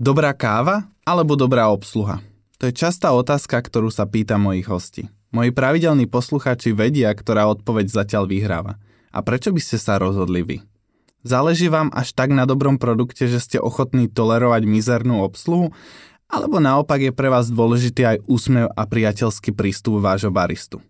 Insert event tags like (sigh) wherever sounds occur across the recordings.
Dobrá káva alebo dobrá obsluha? To je častá otázka, ktorú sa pýta mojich hostí. Moji pravidelní posluchači vedia, ktorá odpoveď zatiaľ vyhráva. A prečo by ste sa rozhodli vy? Záleží vám až tak na dobrom produkte, že ste ochotní tolerovať mizernú obsluhu? Alebo naopak je pre vás dôležitý aj úsmev a priateľský prístup vášho baristu?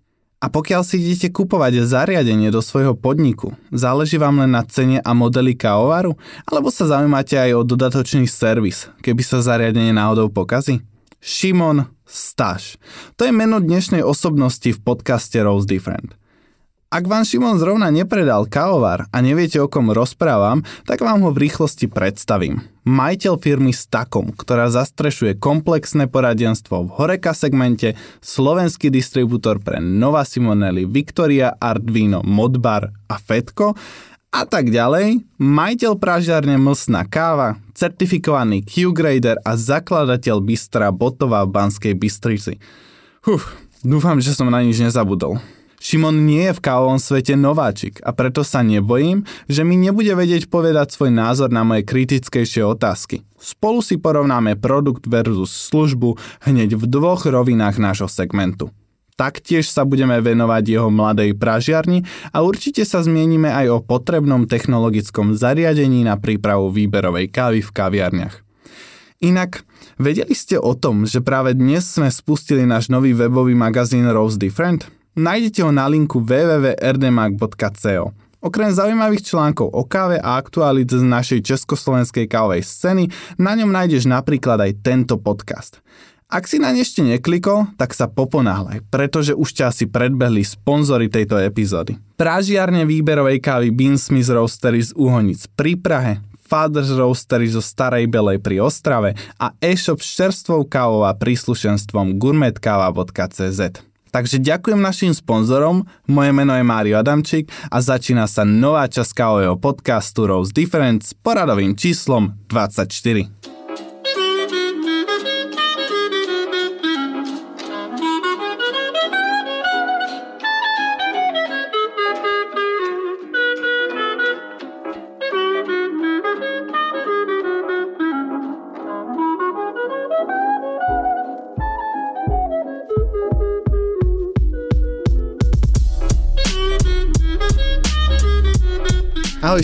A pokiaľ si idete kupovať zariadenie do svojho podniku, záleží vám len na cene a modeli kávovaru? Alebo sa zaujímate aj o dodatočný servis, keby sa zariadenie náhodou pokazí? Šimon Staš. To je meno dnešnej osobnosti v podcaste Rose Different. Ak vám Šimon zrovna nepredal kávovar a neviete, o kom rozprávam, tak vám ho v rýchlosti predstavím. Majiteľ firmy Stakom, ktorá zastrešuje komplexné poradenstvo v Horeka segmente, slovenský distribútor pre Nova Simonelli, Victoria, Arduino, Modbar a Fetko a tak ďalej, majiteľ pražiarne Mlsná káva, certifikovaný Q-grader a zakladateľ Bystra Botova v Banskej Bystrici. Uf, dúfam, že som na nič nezabudol. Šimon nie je v kávovom svete nováčik a preto sa nebojím, že mi nebude vedieť povedať svoj názor na moje kritickejšie otázky. Spolu si porovnáme produkt versus službu hneď v dvoch rovinách nášho segmentu. Taktiež sa budeme venovať jeho mladej pražiarni a určite sa zmienime aj o potrebnom technologickom zariadení na prípravu výberovej kávy v kaviarniach. Inak, vedeli ste o tom, že práve dnes sme spustili náš nový webový magazín Rose Different? Nájdete ho na linku www.rdmag.co. Okrem zaujímavých článkov o káve a aktualít z našej československej kávovej scény, na ňom nájdeš napríklad aj tento podcast. Ak si na ne ešte neklikol, tak sa poponáhľaj, pretože už ťa asi predbehli sponzory tejto epizódy. Pražiarne výberovej kávy Beansmith Roastery z Úhonic pri Prahe, Father's Roastery zo Starej Belej pri Ostrave a e-shop s čerstvou kávou a príslušenstvom gourmetkava.cz. Takže ďakujem našim sponzorom, moje meno je Mário Adamčík a začína sa nová časť kávového podcastu Rose Difference s poradovým číslom 24.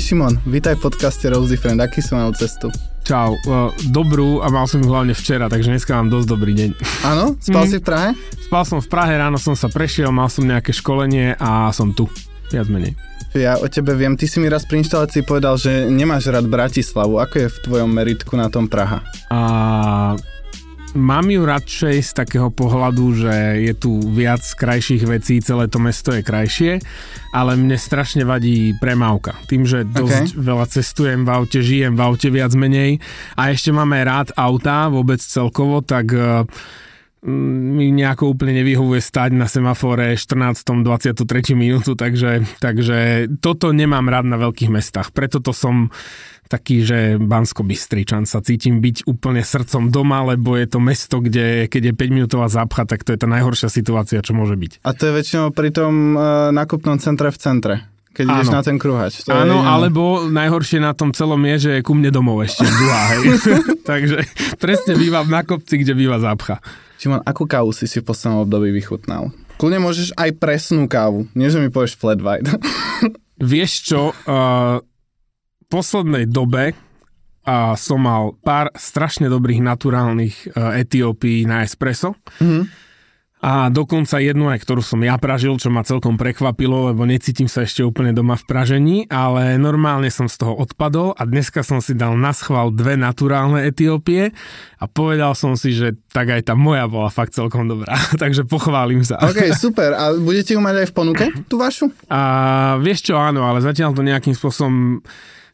Šimon, vítaj v podcaste Rose Different, aký som mal cestu? Čau, uh, dobrú a mal som ju hlavne včera, takže dneska mám dosť dobrý deň. Áno? Spal mm. si v Prahe? Spal som v Prahe, ráno som sa prešiel, mal som nejaké školenie a som tu, viac menej. Ja o tebe viem, ty si mi raz pri inštalácii povedal, že nemáš rád Bratislavu. Ako je v tvojom meritku na tom Praha? A Mám ju radšej z takého pohľadu, že je tu viac krajších vecí, celé to mesto je krajšie, ale mne strašne vadí premávka. Tým, že dosť okay. veľa cestujem v aute, žijem v aute viac menej a ešte máme rád auta vôbec celkovo, tak uh, mi nejako úplne nevyhovuje stať na semafore 14. 23. minútu, takže, takže toto nemám rád na veľkých mestách. Preto to som taký, že bansko bystričan sa cítim byť úplne srdcom doma, lebo je to mesto, kde keď je 5 minútová zápcha, tak to je tá najhoršia situácia, čo môže byť. A to je väčšinou pri tom uh, nákupnom centre v centre keď Áno. ideš na ten kruhač. To Áno, je alebo najhoršie na tom celom je, že je ku mne domov ešte druhá, hej. (laughs) Takže presne býva na kopci, kde býva zápcha. Šimon, akú kávu si si v poslednom období vychutnal? Kľudne môžeš aj presnú kávu. Nie, že mi povieš flat white. Vieš čo, uh, poslednej dobe a som mal pár strašne dobrých naturálnych uh, etiópií na espresso. Mm-hmm a dokonca jednu aj, ktorú som ja pražil, čo ma celkom prekvapilo, lebo necítim sa ešte úplne doma v pražení, ale normálne som z toho odpadol a dneska som si dal na schvál dve naturálne Etiópie a povedal som si, že tak aj tá moja bola fakt celkom dobrá, (laughs) takže pochválim sa. Ok, super. A budete ju mať aj v ponuke, tú vašu? A vieš čo, áno, ale zatiaľ to nejakým spôsobom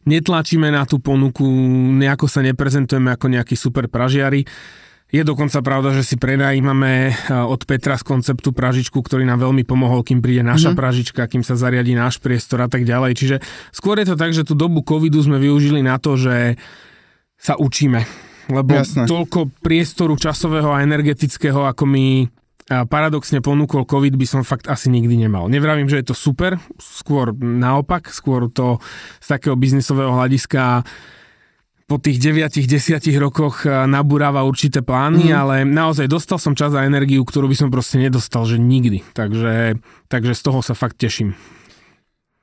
netlačíme na tú ponuku, nejako sa neprezentujeme ako nejakí super pražiari je dokonca pravda, že si prenajímame eh, od Petra z konceptu pražičku, ktorý nám veľmi pomohol, kým príde naša mm-hmm. pražička, kým sa zariadí náš priestor a tak ďalej. Čiže skôr je to tak, že tú dobu covidu sme využili na to, že sa učíme. Lebo Jasne. toľko priestoru časového a energetického, ako eh, paradoxne ponúkol COVID, by som fakt asi nikdy nemal. Nevravím, že je to super, skôr naopak, skôr to z takého biznisového hľadiska po tých 9-10 rokoch nabúrava určité plány, mm. ale naozaj dostal som čas a energiu, ktorú by som proste nedostal, že nikdy. Takže, takže z toho sa fakt teším.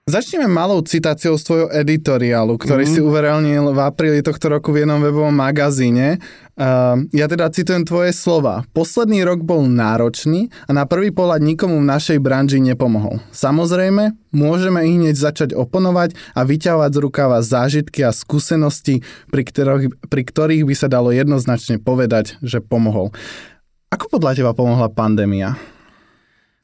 Začneme malou citáciou z tvojho editoriálu, ktorý mm. si uverejnil v apríli tohto roku v jednom webovom magazíne. Uh, ja teda citujem tvoje slova. Posledný rok bol náročný a na prvý pohľad nikomu v našej branži nepomohol. Samozrejme, môžeme ich hneď začať oponovať a vyťahovať z rukáva zážitky a skúsenosti, pri ktorých, pri ktorých by sa dalo jednoznačne povedať, že pomohol. Ako podľa teba pomohla pandémia?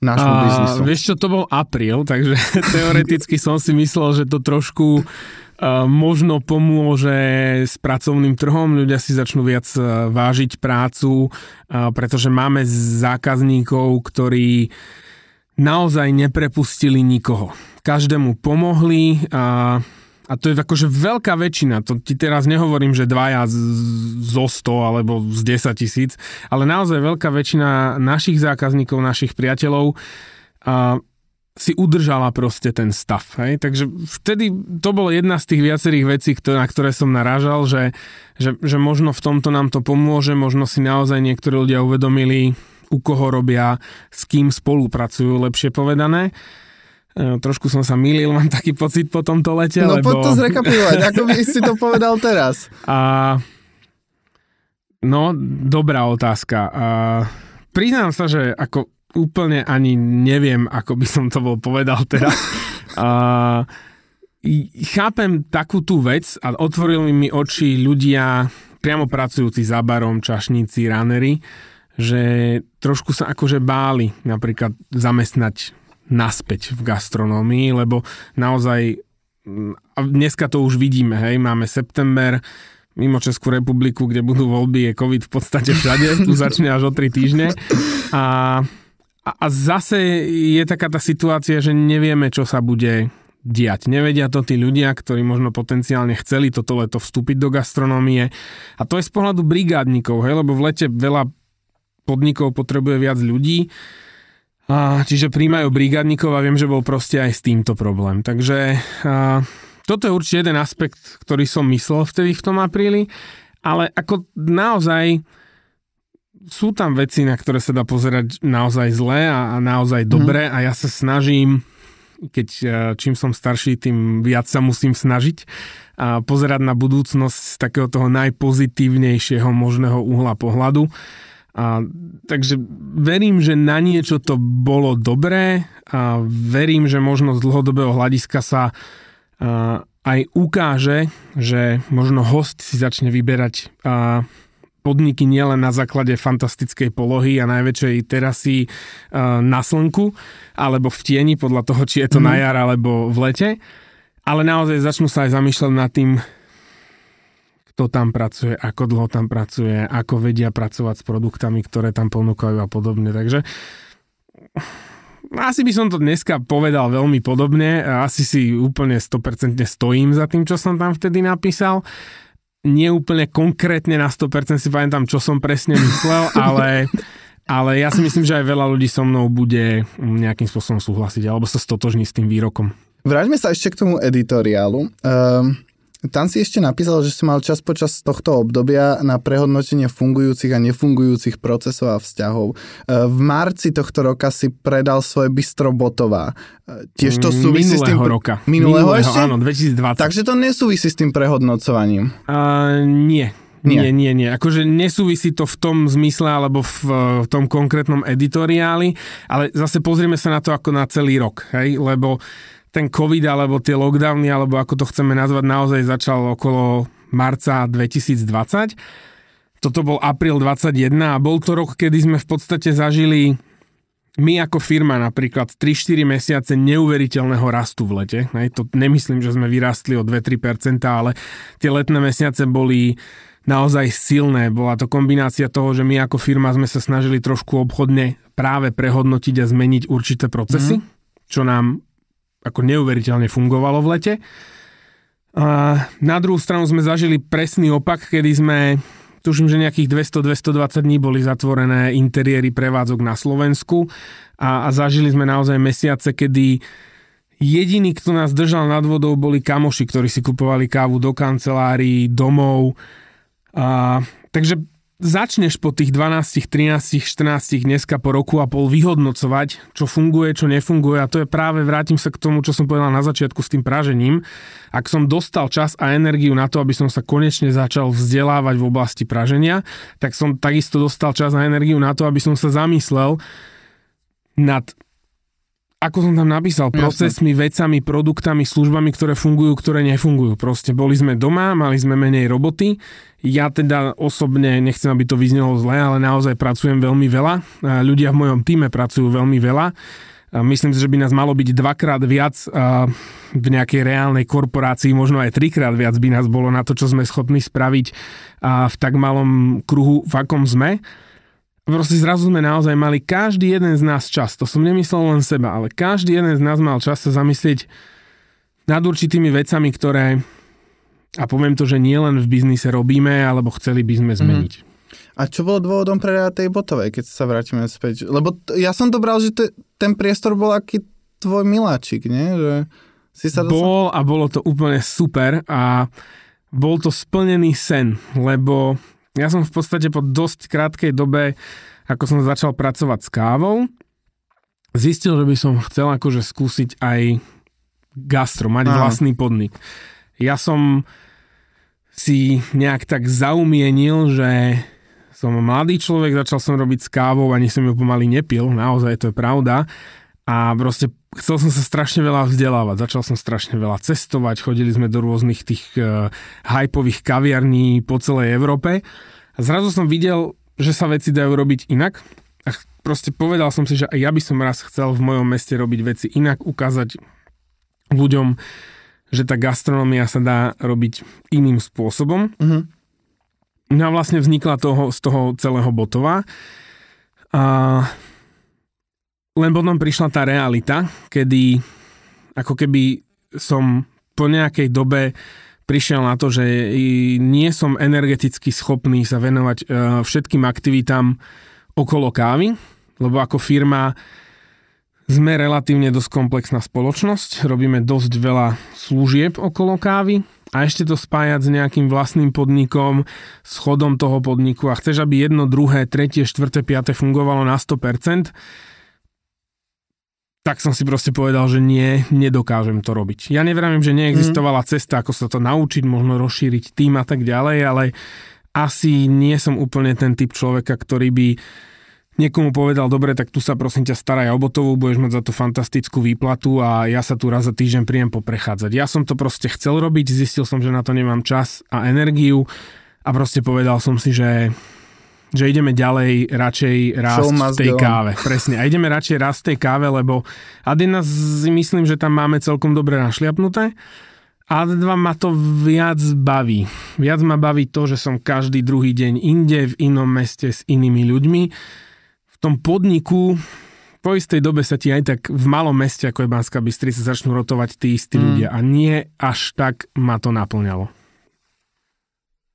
Nášmu a, biznisu. Vieš čo, to bol apríl, takže (laughs) teoreticky som si myslel, že to trošku uh, možno pomôže s pracovným trhom, ľudia si začnú viac uh, vážiť prácu, uh, pretože máme zákazníkov, ktorí naozaj neprepustili nikoho. Každému pomohli a a to je akože veľká väčšina, to ti teraz nehovorím, že dvaja zo 100 alebo z 10 tisíc, ale naozaj veľká väčšina našich zákazníkov, našich priateľov a si udržala proste ten stav. Hej? Takže vtedy to bolo jedna z tých viacerých vecí, ktoré, na ktoré som narážal, že, že, že možno v tomto nám to pomôže, možno si naozaj niektorí ľudia uvedomili, u koho robia, s kým spolupracujú, lepšie povedané. E, trošku som sa milil, (laughs) mám taký pocit po tomto lete, No lebo... poď to zrekapilovať, ako by si to povedal teraz. (laughs) A... No, dobrá otázka. A... Priznám sa, že ako úplne ani neviem, ako by som to bol povedal teraz. (laughs) A... Chápem takú tú vec a otvorili mi oči ľudia priamo pracujúci za barom, čašníci, ranery, že trošku sa akože báli napríklad zamestnať naspäť v gastronómii, lebo naozaj a dneska to už vidíme, hej, máme september, mimo Českú republiku, kde budú voľby, je COVID v podstate všade, tu (laughs) začne až o 3 týždne. A, a, a zase je taká tá situácia, že nevieme, čo sa bude diať. Nevedia to tí ľudia, ktorí možno potenciálne chceli toto leto vstúpiť do gastronómie. A to je z pohľadu brigádnikov, hej, lebo v lete veľa podnikov potrebuje viac ľudí a, čiže príjmajú brigádnikov a viem, že bol proste aj s týmto problém. Takže a, toto je určite jeden aspekt, ktorý som myslel vtedy v tom apríli, ale ako naozaj sú tam veci, na ktoré sa dá pozerať naozaj zle a, a naozaj mm. dobre a ja sa snažím, keď čím som starší, tým viac sa musím snažiť a pozerať na budúcnosť z takého toho najpozitívnejšieho možného uhla pohľadu. A, takže verím, že na niečo to bolo dobré a verím, že možno z dlhodobého hľadiska sa a, aj ukáže, že možno host si začne vyberať a, podniky nielen na základe fantastickej polohy a najväčšej terasy a, na slnku alebo v tieni podľa toho, či je to mm. na jar alebo v lete, ale naozaj začnú sa aj zamýšľať nad tým, kto tam pracuje, ako dlho tam pracuje, ako vedia pracovať s produktami, ktoré tam ponúkajú a podobne. Takže asi by som to dneska povedal veľmi podobne. Asi si úplne 100% stojím za tým, čo som tam vtedy napísal. Nie úplne konkrétne na 100% si pamätám, čo som presne myslel, (laughs) ale, ale ja si myslím, že aj veľa ľudí so mnou bude nejakým spôsobom súhlasiť alebo sa stotožní s tým výrokom. Vráťme sa ešte k tomu editoriálu. Um tam si ešte napísal, že si mal čas počas tohto obdobia na prehodnotenie fungujúcich a nefungujúcich procesov a vzťahov. E, v marci tohto roka si predal svoje bistro Botová. E, tiež to súvisí minulého s tým... roka. Minulého, minulého ešte? Áno, 2020. Takže to nesúvisí s tým prehodnocovaním. Uh, nie. Nie. nie, nie, nie. Akože nesúvisí to v tom zmysle alebo v, v tom konkrétnom editoriáli, ale zase pozrieme sa na to ako na celý rok, hej? lebo uh, ten COVID alebo tie lockdowny, alebo ako to chceme nazvať, naozaj začal okolo marca 2020. Toto bol apríl 21 a bol to rok, kedy sme v podstate zažili my ako firma napríklad 3-4 mesiace neuveriteľného rastu v lete. Hej, to nemyslím, že sme vyrastli o 2-3%, ale tie letné mesiace boli naozaj silné. Bola to kombinácia toho, že my ako firma sme sa snažili trošku obchodne práve prehodnotiť a zmeniť určité procesy, mm. čo nám ako neuveriteľne fungovalo v lete. A na druhú stranu sme zažili presný opak, kedy sme, tuším, že nejakých 200-220 dní boli zatvorené interiéry prevádzok na Slovensku a, a zažili sme naozaj mesiace, kedy Jediný, kto nás držal nad vodou, boli kamoši, ktorí si kupovali kávu do kancelárií, domov. A, takže začneš po tých 12, 13, 14 dneska po roku a pol vyhodnocovať, čo funguje, čo nefunguje a to je práve, vrátim sa k tomu, čo som povedal na začiatku s tým pražením. Ak som dostal čas a energiu na to, aby som sa konečne začal vzdelávať v oblasti praženia, tak som takisto dostal čas a energiu na to, aby som sa zamyslel nad ako som tam napísal, procesmi, vecami, produktami, službami, ktoré fungujú, ktoré nefungujú. Proste boli sme doma, mali sme menej roboty. Ja teda osobne, nechcem, aby to vyznelo zle, ale naozaj pracujem veľmi veľa. Ľudia v mojom týme pracujú veľmi veľa. Myslím si, že by nás malo byť dvakrát viac v nejakej reálnej korporácii, možno aj trikrát viac by nás bolo na to, čo sme schopní spraviť v tak malom kruhu, v akom sme proste zrazu sme naozaj mali každý jeden z nás čas. To som nemyslel len seba, ale každý jeden z nás mal čas sa zamyslieť nad určitými vecami, ktoré, a poviem to, že nie len v biznise robíme, alebo chceli by sme mhm. zmeniť. Mm. A čo bolo dôvodom predaja tej botovej, keď sa vrátime späť? Lebo t- ja som dobral, že t- ten priestor bol aký tvoj miláčik, nie? Že si sa bol a bolo to úplne super a bol to splnený sen, lebo ja som v podstate po dosť krátkej dobe, ako som začal pracovať s kávou, zistil, že by som chcel akože skúsiť aj gastro, mať Aha. vlastný podnik. Ja som si nejak tak zaumienil, že som mladý človek, začal som robiť s kávou, ani som ju pomaly nepil, naozaj to je pravda. A proste chcel som sa strašne veľa vzdelávať. Začal som strašne veľa cestovať, chodili sme do rôznych tých uh, hypových kaviarní po celej Európe. A zrazu som videl, že sa veci dajú robiť inak. A proste povedal som si, že aj ja by som raz chcel v mojom meste robiť veci inak, ukázať ľuďom, že tá gastronomia sa dá robiť iným spôsobom. Uh-huh. No a vlastne vznikla toho, z toho celého Botova. A len potom prišla tá realita, kedy ako keby som po nejakej dobe prišiel na to, že nie som energeticky schopný sa venovať e, všetkým aktivitám okolo kávy, lebo ako firma sme relatívne dosť komplexná spoločnosť, robíme dosť veľa služieb okolo kávy a ešte to spájať s nejakým vlastným podnikom, s chodom toho podniku a chceš, aby jedno, druhé, tretie, štvrté, piaté fungovalo na 100%, tak som si proste povedal, že nie, nedokážem to robiť. Ja nevravím, že neexistovala mm. cesta, ako sa to naučiť, možno rozšíriť tým a tak ďalej, ale asi nie som úplne ten typ človeka, ktorý by niekomu povedal, dobre, tak tu sa prosím ťa staraj o botovú, budeš mať za to fantastickú výplatu a ja sa tu raz za týždeň príjem poprechádzať. Ja som to proste chcel robiť, zistil som, že na to nemám čas a energiu a proste povedal som si, že že ideme ďalej radšej rásť v tej káve. Presne. A ideme radšej rásť v tej káve, lebo Adina myslím, že tam máme celkom dobre našliapnuté. A dva ma to viac baví. Viac ma baví to, že som každý druhý deň inde, v inom meste s inými ľuďmi. V tom podniku po istej dobe sa ti aj tak v malom meste, ako je Banská Bystrica, začnú rotovať tí istí mm. ľudia a nie až tak ma to naplňalo.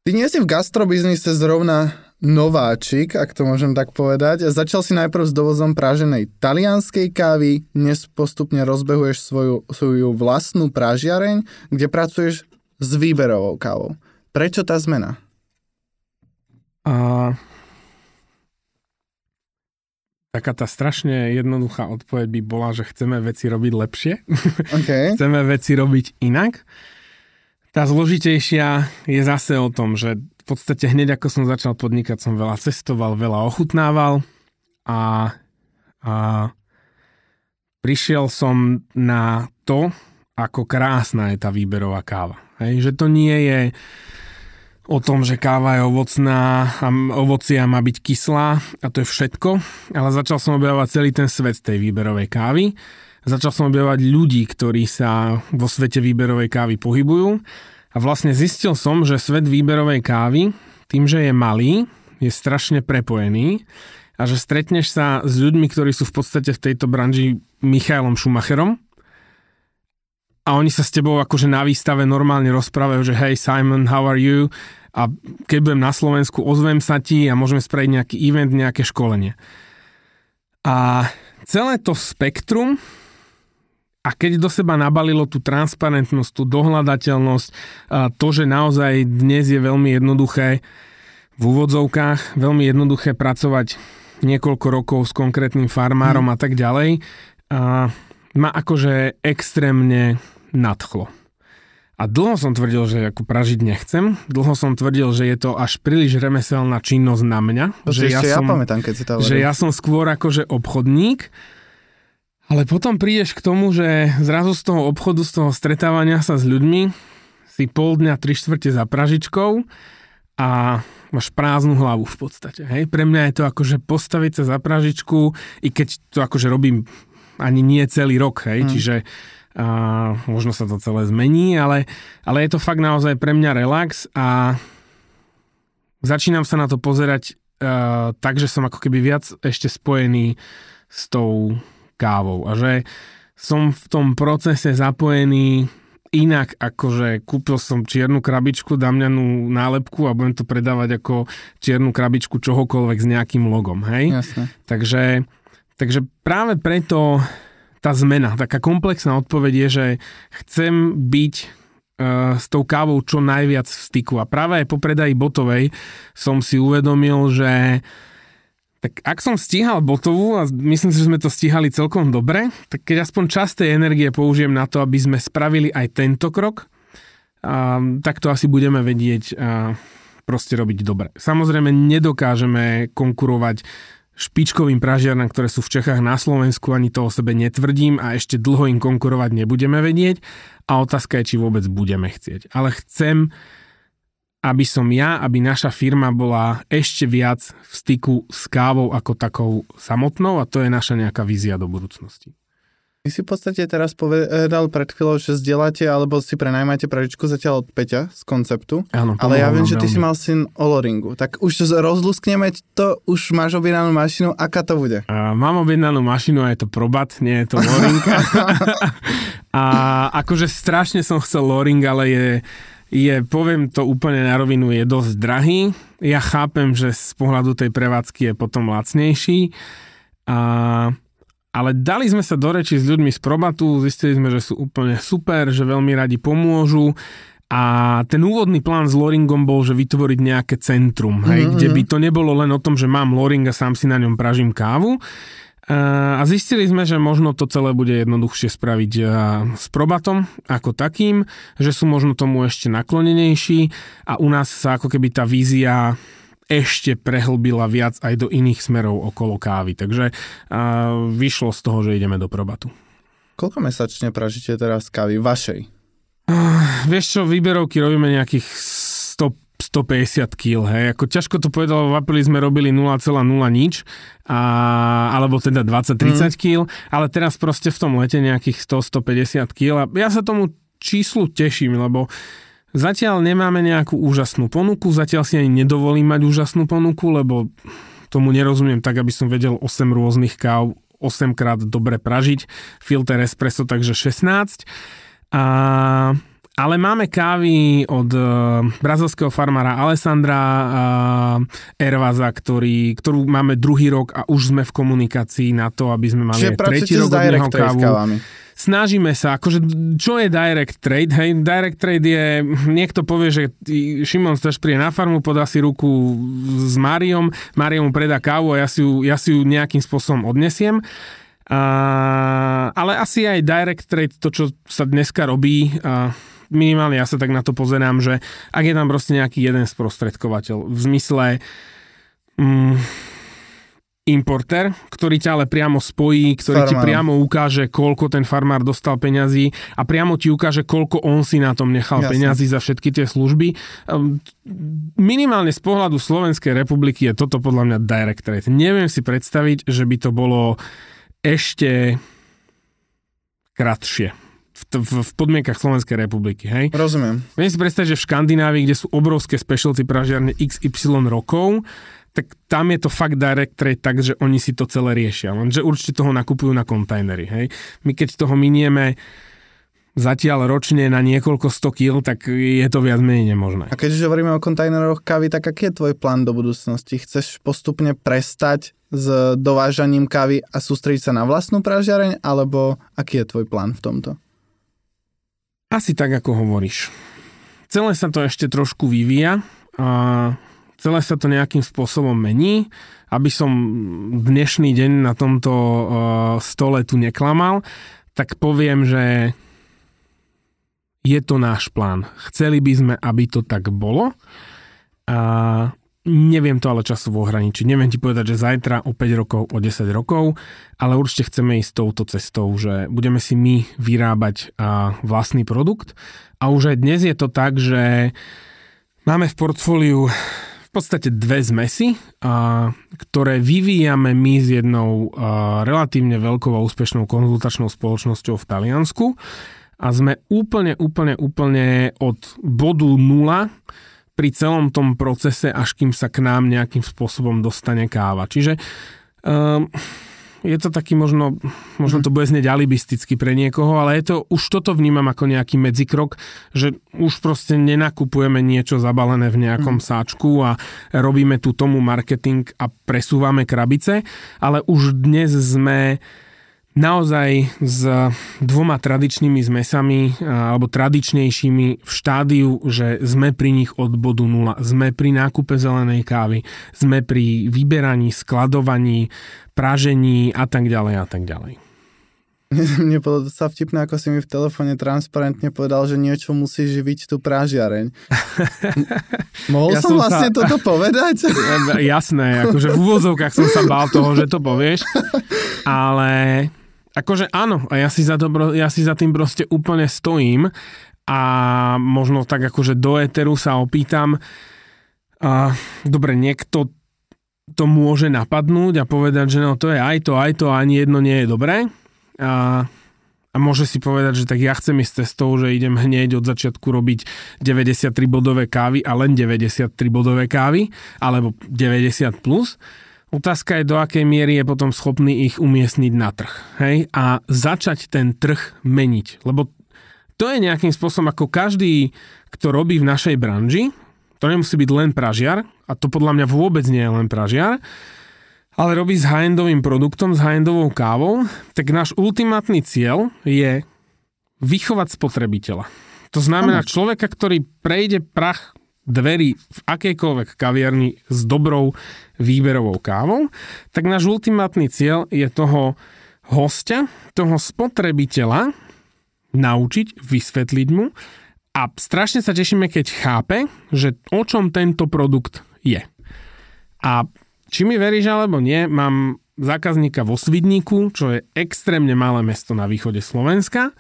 Ty nie si v gastrobiznise zrovna nováčik, ak to môžem tak povedať. Začal si najprv s dovozom práženej talianskej kávy, dnes postupne rozbehuješ svoju, svoju vlastnú prážiareň, kde pracuješ s výberovou kávou. Prečo tá zmena? A... Taká tá strašne jednoduchá odpoveď by bola, že chceme veci robiť lepšie. (laughs) Okay. chceme veci robiť inak. Tá zložitejšia je zase o tom, že v podstate hneď ako som začal podnikať, som veľa cestoval, veľa ochutnával a, a prišiel som na to, ako krásna je tá výberová káva. Hej, že to nie je o tom, že káva je ovocná a ovocia má byť kyslá a to je všetko, ale začal som objavovať celý ten svet tej výberovej kávy. Začal som objavovať ľudí, ktorí sa vo svete výberovej kávy pohybujú a vlastne zistil som, že svet výberovej kávy, tým, že je malý, je strašne prepojený a že stretneš sa s ľuďmi, ktorí sú v podstate v tejto branži Michailom Schumacherom a oni sa s tebou akože na výstave normálne rozprávajú, že hej Simon, how are you? A keď budem na Slovensku, ozvem sa ti a môžeme spraviť nejaký event, nejaké školenie. A celé to spektrum a keď do seba nabalilo tú transparentnosť, tú dohľadateľnosť, to, že naozaj dnes je veľmi jednoduché v úvodzovkách, veľmi jednoduché pracovať niekoľko rokov s konkrétnym farmárom hmm. a tak ďalej, a ma akože extrémne nadchlo. A dlho som tvrdil, že ako pražiť nechcem. Dlho som tvrdil, že je to až príliš remeselná činnosť na mňa. To že ja, som, ja pamätám, keď si to Že ja som skôr akože obchodník. Ale potom prídeš k tomu, že zrazu z toho obchodu, z toho stretávania sa s ľuďmi si pol dňa, tri štvrte za pražičkou a máš prázdnu hlavu v podstate. Hej? Pre mňa je to akože postaviť sa za pražičku, i keď to akože robím ani nie celý rok, hej? Hmm. čiže a možno sa to celé zmení, ale, ale je to fakt naozaj pre mňa relax a začínam sa na to pozerať uh, tak, že som ako keby viac ešte spojený s tou kávou a že som v tom procese zapojený inak, akože kúpil som čiernu krabičku, damňanú nálepku a budem to predávať ako čiernu krabičku čohokoľvek s nejakým logom, hej? Jasne. Takže, takže práve preto tá zmena, taká komplexná odpoveď je, že chcem byť uh, s tou kávou čo najviac v styku. A práve aj po predaji botovej som si uvedomil, že tak ak som stíhal botovú a myslím si, že sme to stíhali celkom dobre, tak keď aspoň časť tej energie použijem na to, aby sme spravili aj tento krok, a, tak to asi budeme vedieť a, proste robiť dobre. Samozrejme nedokážeme konkurovať špičkovým pražiarnám, ktoré sú v Čechách na Slovensku, ani to o sebe netvrdím a ešte dlho im konkurovať nebudeme vedieť a otázka je, či vôbec budeme chcieť. Ale chcem, aby som ja, aby naša firma bola ešte viac v styku s kávou ako takou samotnou a to je naša nejaká vízia do budúcnosti. Vy si v podstate teraz povedal pred chvíľou, že zdieľate alebo si prenajmate pražičku zatiaľ od Peťa z konceptu. Áno, ale ja viem, že ty si mal syn Oloringu. Tak už rozluskneme to, už máš objednanú mašinu, aká to bude? A, mám objednanú mašinu a je to Probat, nie je to Loring. (laughs) (laughs) a akože strašne som chcel Loring, ale je, je, poviem to úplne na rovinu, je dosť drahý. Ja chápem, že z pohľadu tej prevádzky je potom lacnejší. A ale dali sme sa do reči s ľuďmi z Probatu, zistili sme, že sú úplne super, že veľmi radi pomôžu a ten úvodný plán s Loringom bol, že vytvoriť nejaké centrum, hej, mm-hmm. kde by to nebolo len o tom, že mám Loring a sám si na ňom pražím kávu, a zistili sme, že možno to celé bude jednoduchšie spraviť s probatom ako takým, že sú možno tomu ešte naklonenejší a u nás sa ako keby tá vízia ešte prehlbila viac aj do iných smerov okolo kávy. Takže vyšlo z toho, že ideme do probatu. Koľko mesačne pražíte teraz kávy vašej? Uh, vieš čo, výberovky robíme nejakých 100 150 kg, hej, ako ťažko to povedal, v apríli sme robili 0,0 nič, a, alebo teda 20-30 mm. kg, ale teraz proste v tom lete nejakých 100-150 kg a ja sa tomu číslu teším, lebo Zatiaľ nemáme nejakú úžasnú ponuku, zatiaľ si ani nedovolím mať úžasnú ponuku, lebo tomu nerozumiem tak, aby som vedel 8 rôznych káv 8 krát dobre pražiť, filter espresso takže 16. A, ale máme kávy od uh, brazilského farmára Alessandra uh, Ervaza, ktorý, ktorú máme druhý rok a už sme v komunikácii na to, aby sme mali tretí rok od neho kávu. Snažíme sa, akože čo je direct trade? Hej, direct trade je, niekto povie, že Šimon Staš príde na farmu, podá si ruku s Máriom, Mário mu predá kávu a ja si ju, ja si ju nejakým spôsobom odnesiem. Uh, ale asi aj direct trade, to čo sa dneska robí, uh, minimálne ja sa tak na to pozerám, že ak je tam proste nejaký jeden sprostredkovateľ v zmysle um, importer, ktorý ťa ale priamo spojí, ktorý Farmár. ti priamo ukáže, koľko ten farmár dostal peňazí a priamo ti ukáže, koľko on si na tom nechal Jasne. peňazí za všetky tie služby. Ehm, minimálne z pohľadu Slovenskej republiky je toto podľa mňa direct trade. Neviem si predstaviť, že by to bolo ešte kratšie v, v, v podmienkach Slovenskej republiky. Hej? Rozumiem. Viem si predstaviť, že v Škandinávii, kde sú obrovské specialty pražiarne XY rokov, tak tam je to fakt direct trade tak, že oni si to celé riešia. Lenže určite toho nakupujú na kontajnery. Hej. My keď toho minieme zatiaľ ročne na niekoľko 100 kg, tak je to viac menej nemožné. A keď už hovoríme o kontajneroch kávy, tak aký je tvoj plán do budúcnosti? Chceš postupne prestať s dovážaním kávy a sústrediť sa na vlastnú pražiareň, alebo aký je tvoj plán v tomto? Asi tak, ako hovoríš. Celé sa to ešte trošku vyvíja a celé sa to nejakým spôsobom mení. Aby som dnešný deň na tomto uh, stole tu neklamal, tak poviem, že je to náš plán. Chceli by sme, aby to tak bolo. A neviem to ale časovo ohraničiť. Neviem ti povedať, že zajtra o 5 rokov, o 10 rokov, ale určite chceme ísť touto cestou, že budeme si my vyrábať vlastný produkt. A už aj dnes je to tak, že máme v portfóliu v podstate dve zmesy, a, ktoré vyvíjame my s jednou a, relatívne veľkou a úspešnou konzultačnou spoločnosťou v Taliansku a sme úplne, úplne, úplne od bodu nula pri celom tom procese, až kým sa k nám nejakým spôsobom dostane káva. Čiže um, je to taký možno, možno to bude znieť alibisticky pre niekoho, ale je to, už toto vnímam ako nejaký medzikrok, že už proste nenakupujeme niečo zabalené v nejakom mm. sáčku a robíme tu tomu marketing a presúvame krabice, ale už dnes sme naozaj s dvoma tradičnými zmesami alebo tradičnejšími v štádiu, že sme pri nich od bodu nula. Sme pri nákupe zelenej kávy, sme pri vyberaní, skladovaní, pražení a tak ďalej a tak ďalej. (laughs) Mne bolo sa vtipné, ako si mi v telefóne transparentne povedal, že niečo musí živiť tú prážiareň. (laughs) Mohol ja som, som vlastne sa... toto povedať? (laughs) Jasné, akože v úvozovkách som sa bál toho, že to povieš, ale Akože áno, a ja si, za to, ja si za tým proste úplne stojím a možno tak akože do Eteru sa opýtam, a, dobre, niekto to môže napadnúť a povedať, že no to je aj to, aj to, ani jedno nie je dobré. A, a môže si povedať, že tak ja chcem ísť cestou, že idem hneď od začiatku robiť 93 bodové kávy a len 93 bodové kávy, alebo 90 plus. Otázka je, do akej miery je potom schopný ich umiestniť na trh. Hej? A začať ten trh meniť. Lebo to je nejakým spôsobom ako každý, kto robí v našej branži, to nemusí byť len pražiar, a to podľa mňa vôbec nie je len pražiar, ale robí s high-endovým produktom, s high-endovou kávou, tak náš ultimátny cieľ je vychovať spotrebiteľa. To znamená človeka, ktorý prejde prach dverí v akejkoľvek kaviarni s dobrou výberovou kávou, tak náš ultimátny cieľ je toho hostia, toho spotrebiteľa naučiť, vysvetliť mu a strašne sa tešíme, keď chápe, že o čom tento produkt je. A či mi veríš alebo nie, mám zákazníka vo Svidníku, čo je extrémne malé mesto na východe Slovenska.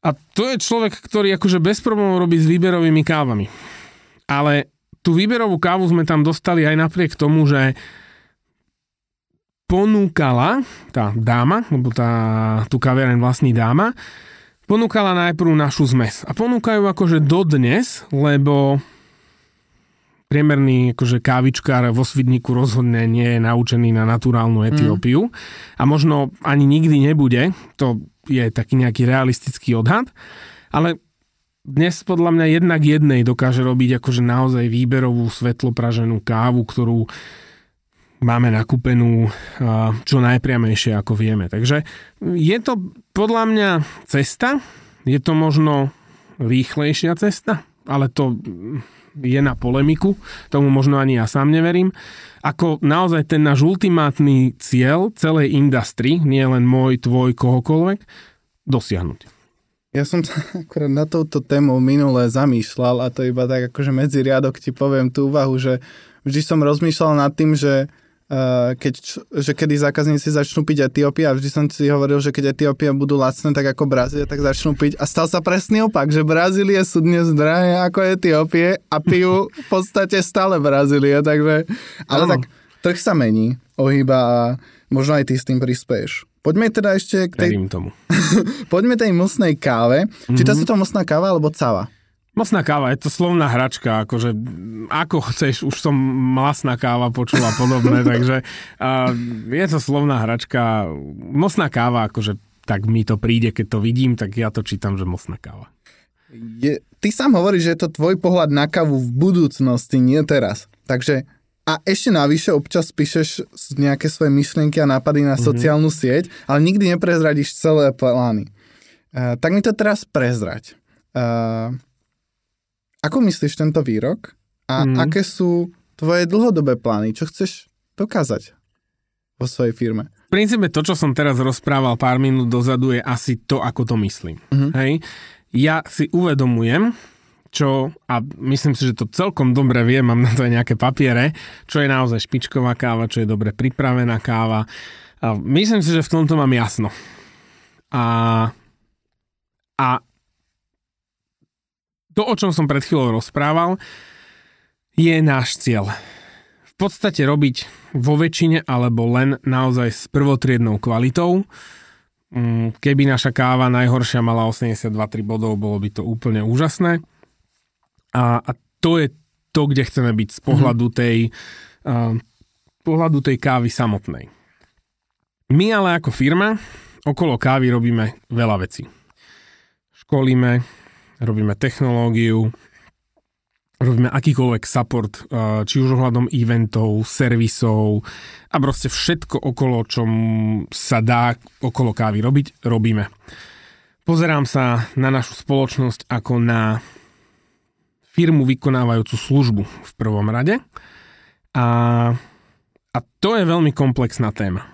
A to je človek, ktorý akože bez problémov robí s výberovými kávami ale tú výberovú kávu sme tam dostali aj napriek tomu, že ponúkala tá dáma, lebo tá, tú kaviareň vlastní dáma, ponúkala najprv našu zmes. A ponúkajú akože dodnes, lebo priemerný akože kávičkár vo Svidníku rozhodne nie je naučený na naturálnu Etiópiu mm. a možno ani nikdy nebude, to je taký nejaký realistický odhad, ale dnes podľa mňa jednak jednej dokáže robiť akože naozaj výberovú svetlopraženú kávu, ktorú máme nakúpenú čo najpriamejšie ako vieme. Takže je to podľa mňa cesta, je to možno rýchlejšia cesta, ale to je na polemiku, tomu možno ani ja sám neverím, ako naozaj ten náš ultimátny cieľ celej industry, nie len môj, tvoj, kohokoľvek, dosiahnuť. Ja som sa (laughs) akorát na touto tému minule zamýšľal a to iba tak akože medzi riadok ti poviem tú úvahu, že vždy som rozmýšľal nad tým, že Uh, keď, že kedy zákazníci začnú piť Etiópia a vždy som si hovoril, že keď Etiópia budú lacné, tak ako Brazília, tak začnú piť. A stal sa presný opak, že Brazílie sú dnes drahé ako Etiópie a pijú v podstate stále Brazílie, takže... Ale ano. tak trh sa mení, ohýba a možno aj ty s tým prispieš. Poďme teda ešte k tej... tomu. (laughs) Poďme tej mocnej káve. Mm-hmm. Či to sú to mocná káva alebo cava? Mocná káva, je to slovná hračka, akože ako chceš, už som masná káva počula podobné, (laughs) takže uh, je to slovná hračka. Mocná káva, akože tak mi to príde, keď to vidím, tak ja to čítam, že mocná káva. Je, ty sám hovoríš, že je to tvoj pohľad na kávu v budúcnosti, nie teraz. Takže a ešte navyše občas píšeš nejaké svoje myšlienky a nápady na mm-hmm. sociálnu sieť, ale nikdy neprezradíš celé plány. Uh, tak mi to teraz prezrať. Uh, ako myslíš tento výrok a mm. aké sú tvoje dlhodobé plány? Čo chceš dokázať vo svojej firme? V princípe to, čo som teraz rozprával pár minút dozadu, je asi to, ako to myslím. Mm-hmm. Hej? Ja si uvedomujem, čo, a myslím si, že to celkom dobre viem, mám na to aj nejaké papiere, čo je naozaj špičková káva, čo je dobre pripravená káva. A myslím si, že v tomto mám jasno. A, a to, o čom som pred chvíľou rozprával, je náš cieľ podstate robiť vo väčšine alebo len naozaj s prvotriednou kvalitou. Mm, keby naša káva najhoršia mala 82-3 bodov, bolo by to úplne úžasné. A, a to je to, kde chceme byť z pohľadu mhm. tej, uh, pohľadu tej kávy samotnej. My ale ako firma okolo kávy robíme veľa vecí. Školíme, robíme technológiu, robíme akýkoľvek support, či už ohľadom eventov, servisov a proste všetko okolo, čo sa dá okolo kávy robiť, robíme. Pozerám sa na našu spoločnosť ako na firmu vykonávajúcu službu v prvom rade a, a to je veľmi komplexná téma.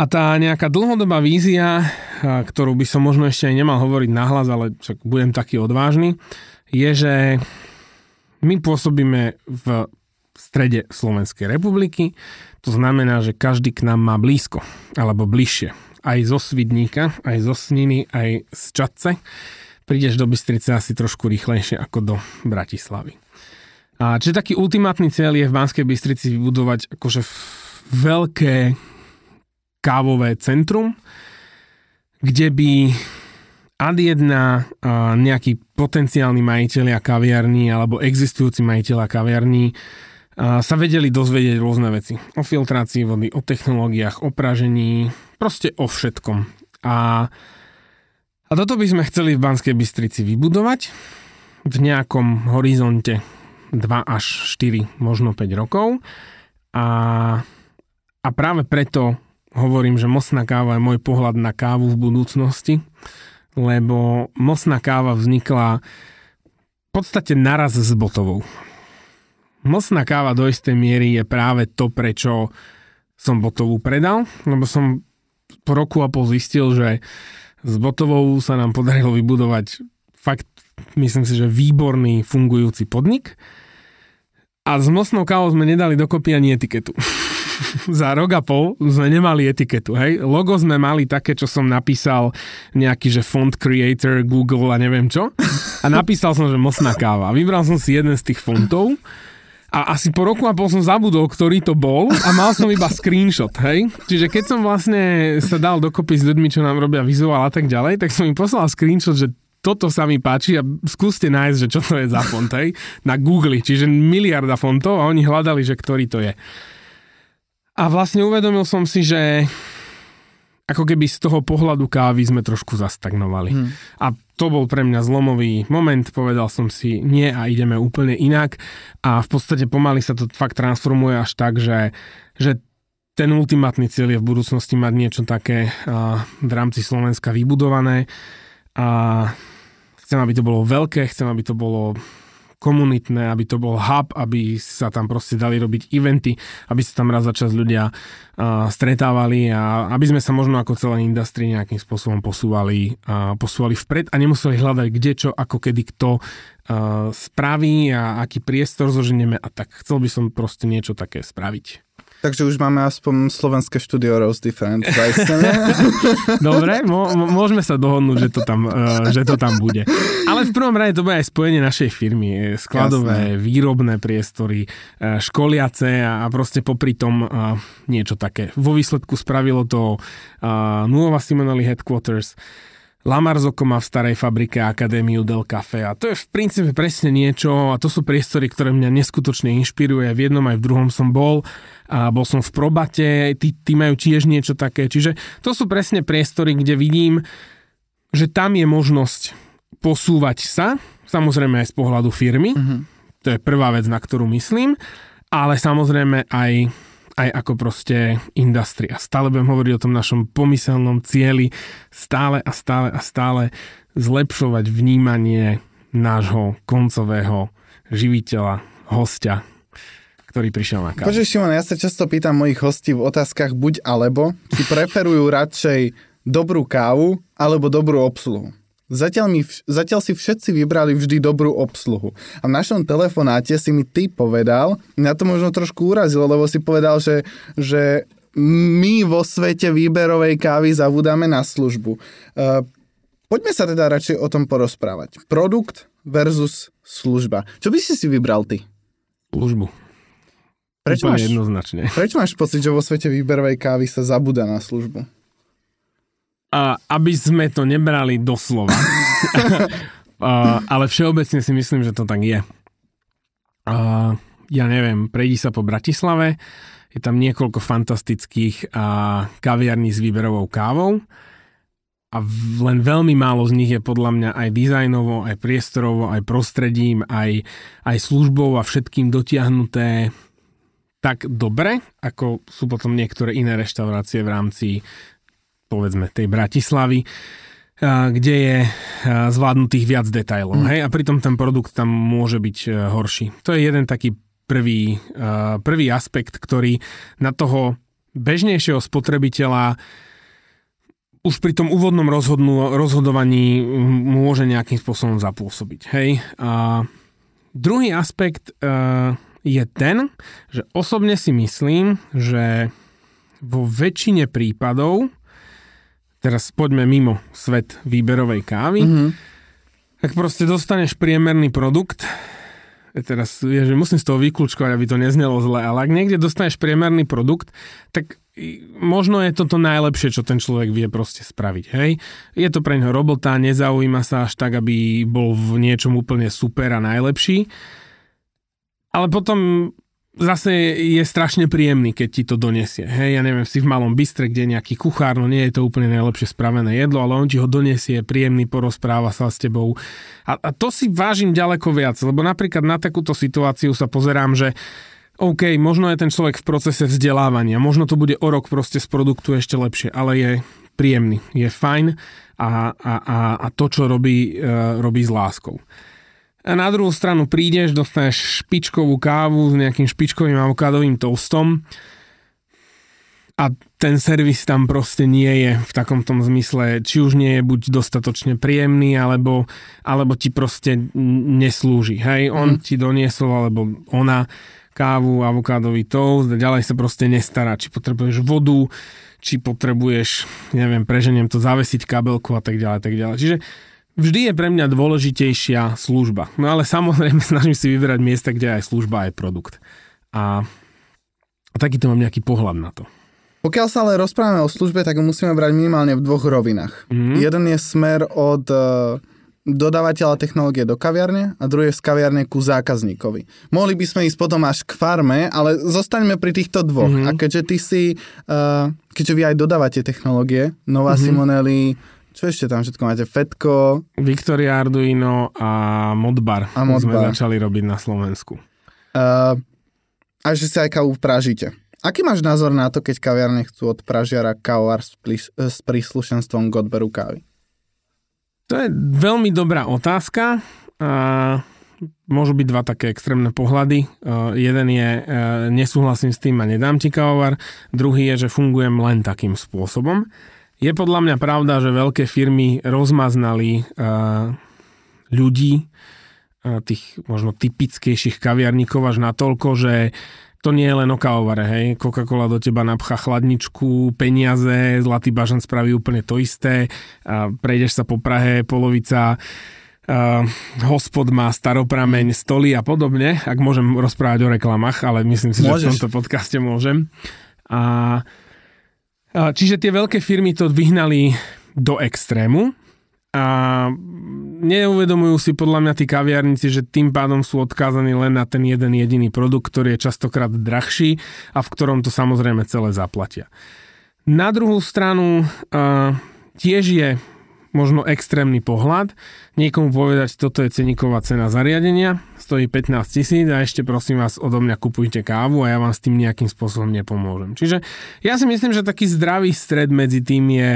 A tá nejaká dlhodobá vízia, ktorú by som možno ešte aj nemal hovoriť nahlas, ale však budem taký odvážny, je, že my pôsobíme v strede Slovenskej republiky, to znamená, že každý k nám má blízko, alebo bližšie. Aj zo Svidníka, aj zo Sniny, aj z Čadce. Prídeš do Bystrice asi trošku rýchlejšie ako do Bratislavy. A čiže taký ultimátny cieľ je v Banskej Bystrici vybudovať akože veľké kávové centrum, kde by ad jedna nejaký potenciálni majiteľia kaviarní alebo existujúci majiteľia kaviarní sa vedeli dozvedieť rôzne veci. O filtrácii vody, o technológiách, o pražení, proste o všetkom. A, a toto by sme chceli v Banskej Bystrici vybudovať v nejakom horizonte 2 až 4, možno 5 rokov. A, a práve preto hovorím, že mocná káva je môj pohľad na kávu v budúcnosti lebo mocná káva vznikla v podstate naraz s botovou. Mocná káva do istej miery je práve to, prečo som botovú predal, lebo som po roku a pol zistil, že s botovou sa nám podarilo vybudovať fakt, myslím si, že výborný fungujúci podnik a s mocnou kávou sme nedali dokopy ani etiketu. (laughs) za rok a pol sme nemali etiketu, hej. Logo sme mali také, čo som napísal nejaký, že font creator, Google a neviem čo. A napísal som, že mocná káva. Vybral som si jeden z tých fontov a asi po roku a pol som zabudol, ktorý to bol a mal som iba screenshot, hej. Čiže keď som vlastne sa dal dokopy s ľuďmi, čo nám robia vizuál a tak ďalej, tak som im poslal screenshot, že toto sa mi páči a skúste nájsť, že čo to je za font, hej, na Google, čiže miliarda fontov a oni hľadali, že ktorý to je. A vlastne uvedomil som si, že ako keby z toho pohľadu kávy sme trošku zastagnovali. Hmm. A to bol pre mňa zlomový moment, povedal som si nie a ideme úplne inak a v podstate pomaly sa to fakt transformuje až tak, že, že ten ultimátny cieľ je v budúcnosti mať niečo také uh, v rámci Slovenska vybudované a chcem, aby to bolo veľké, chcem, aby to bolo komunitné, aby to bol hub, aby sa tam proste dali robiť eventy, aby sa tam raz za čas ľudia uh, stretávali a aby sme sa možno ako celé industrie nejakým spôsobom posúvali, uh, posúvali vpred a nemuseli hľadať kde čo, ako kedy kto uh, spraví a aký priestor zoženieme a tak. Chcel by som proste niečo také spraviť. Takže už máme aspoň slovenské štúdio Rose Different (laughs) Dobre, mo- môžeme sa dohodnúť, že to, tam, uh, že to tam bude. Ale v prvom rade to bude aj spojenie našej firmy. Skladové, Jasné. výrobné priestory, uh, školiace a, a proste popri tom uh, niečo také. Vo výsledku spravilo to uh, Nuova Simonelli Headquarters, Lamarzoko má v starej fabrike Akadémiu Del Cafe a to je v princípe presne niečo a to sú priestory, ktoré mňa neskutočne inšpiruje. V jednom aj v druhom som bol a bol som v probate, tí, tí majú tiež niečo také. Čiže to sú presne priestory, kde vidím, že tam je možnosť posúvať sa, samozrejme aj z pohľadu firmy, uh-huh. to je prvá vec, na ktorú myslím, ale samozrejme aj aj ako proste industria. Stále budem hovoriť o tom našom pomyselnom cieli stále a stále a stále zlepšovať vnímanie nášho koncového živiteľa, hostia, ktorý prišiel na kávu. Počuj, Šimon, ja sa často pýtam mojich hostí v otázkach buď alebo, či preferujú radšej dobrú kávu alebo dobrú obsluhu. Zatiaľ, mi, zatiaľ si všetci vybrali vždy dobrú obsluhu. A v našom telefonáte si mi ty povedal, na to možno trošku urazilo, lebo si povedal, že, že my vo svete výberovej kávy zavúdame na službu. Uh, poďme sa teda radšej o tom porozprávať. Produkt versus služba. Čo by si si vybral ty? Službu. Prečo máš, jednoznačne. Prečo máš pocit, že vo svete výberovej kávy sa zabúda na službu? A, aby sme to nebrali doslova. (laughs) a, ale všeobecne si myslím, že to tak je. A, ja neviem, prejdi sa po Bratislave, je tam niekoľko fantastických a, kaviarní s výberovou kávou a len veľmi málo z nich je podľa mňa aj dizajnovo, aj priestorovo, aj prostredím, aj, aj službou a všetkým dotiahnuté tak dobre, ako sú potom niektoré iné reštaurácie v rámci povedzme tej Bratislavy, kde je zvládnutých viac detajlov. Mm. Hej? A pritom ten produkt tam môže byť e, horší. To je jeden taký prvý, prvý aspekt, ktorý na toho bežnejšieho spotrebiteľa už pri tom úvodnom rozhodnú, rozhodovaní môže nejakým spôsobom zapôsobiť. Hej? A druhý aspekt uh, je ten, že osobne si myslím, že vo väčšine prípadov teraz poďme mimo svet výberovej kávy, mm-hmm. tak proste dostaneš priemerný produkt, teraz je, že musím z toho vyklúčkovať, aby to neznelo zle, ale ak niekde dostaneš priemerný produkt, tak možno je to to najlepšie, čo ten človek vie proste spraviť, hej. Je to pre neho robota, nezaujíma sa až tak, aby bol v niečom úplne super a najlepší, ale potom zase je strašne príjemný, keď ti to donesie. Hej, ja neviem, si v malom bystre, kde je nejaký kuchár, no nie je to úplne najlepšie spravené jedlo, ale on ti ho donesie, príjemný, porozpráva sa s tebou. A, a to si vážim ďaleko viac, lebo napríklad na takúto situáciu sa pozerám, že OK, možno je ten človek v procese vzdelávania, možno to bude o rok proste z produktu ešte lepšie, ale je príjemný, je fajn a, a, a, a to, čo robí, uh, robí s láskou. A na druhú stranu prídeš, dostaneš špičkovú kávu s nejakým špičkovým avokádovým toastom a ten servis tam proste nie je v takom tom zmysle, či už nie je buď dostatočne príjemný, alebo, alebo ti proste neslúži. Hej, on mm. ti doniesol, alebo ona kávu, avokádový toast a ďalej sa proste nestará, či potrebuješ vodu, či potrebuješ, neviem, preženiem to, zavesiť kabelku a tak ďalej, tak ďalej. Čiže Vždy je pre mňa dôležitejšia služba. No ale samozrejme (laughs) snažím si vyberať miesta, kde aj služba, aj produkt. A, takýto mám nejaký pohľad na to. Pokiaľ sa ale rozprávame o službe, tak musíme brať minimálne v dvoch rovinách. Mm-hmm. Jeden je smer od uh, dodávateľa technológie do kaviarne a druhý je z kaviarne ku zákazníkovi. Mohli by sme ísť potom až k farme, ale zostaňme pri týchto dvoch. Mm-hmm. A keďže ty si, uh, keďže vy aj dodávate technológie, Nová mm-hmm. Simonelli, čo ešte tam všetko máte? Fetko? Victoria Arduino a Modbar. A Modbar. Sme začali robiť na Slovensku. Uh, a že si aj kávu pražíte. Aký máš názor na to, keď kaviarne chcú od pražiara kávovár s, s príslušenstvom k odberu kávy? To je veľmi dobrá otázka. Uh, môžu byť dva také extrémne pohľady. Uh, jeden je, uh, nesúhlasím s tým a nedám ti kávovar. Druhý je, že fungujem len takým spôsobom. Je podľa mňa pravda, že veľké firmy rozmaznali uh, ľudí, uh, tých možno typickejších kaviarníkov až natoľko, že to nie je len o kávovare, hej. Coca-Cola do teba napchá chladničku, peniaze, Zlatý bažan spraví úplne to isté. A prejdeš sa po Prahe, polovica uh, hospod má staroprameň, stoly a podobne, ak môžem rozprávať o reklamách, ale myslím si, Môžeš. že v tomto podcaste môžem. A Čiže tie veľké firmy to vyhnali do extrému a neuvedomujú si podľa mňa tí kaviarníci, že tým pádom sú odkázaní len na ten jeden jediný produkt, ktorý je častokrát drahší a v ktorom to samozrejme celé zaplatia. Na druhú stranu tiež je možno extrémny pohľad. Niekomu povedať, toto je ceníková cena zariadenia, stojí 15 tisíc a ešte prosím vás odo mňa kupujte kávu a ja vám s tým nejakým spôsobom nepomôžem. Čiže ja si myslím, že taký zdravý stred medzi tým je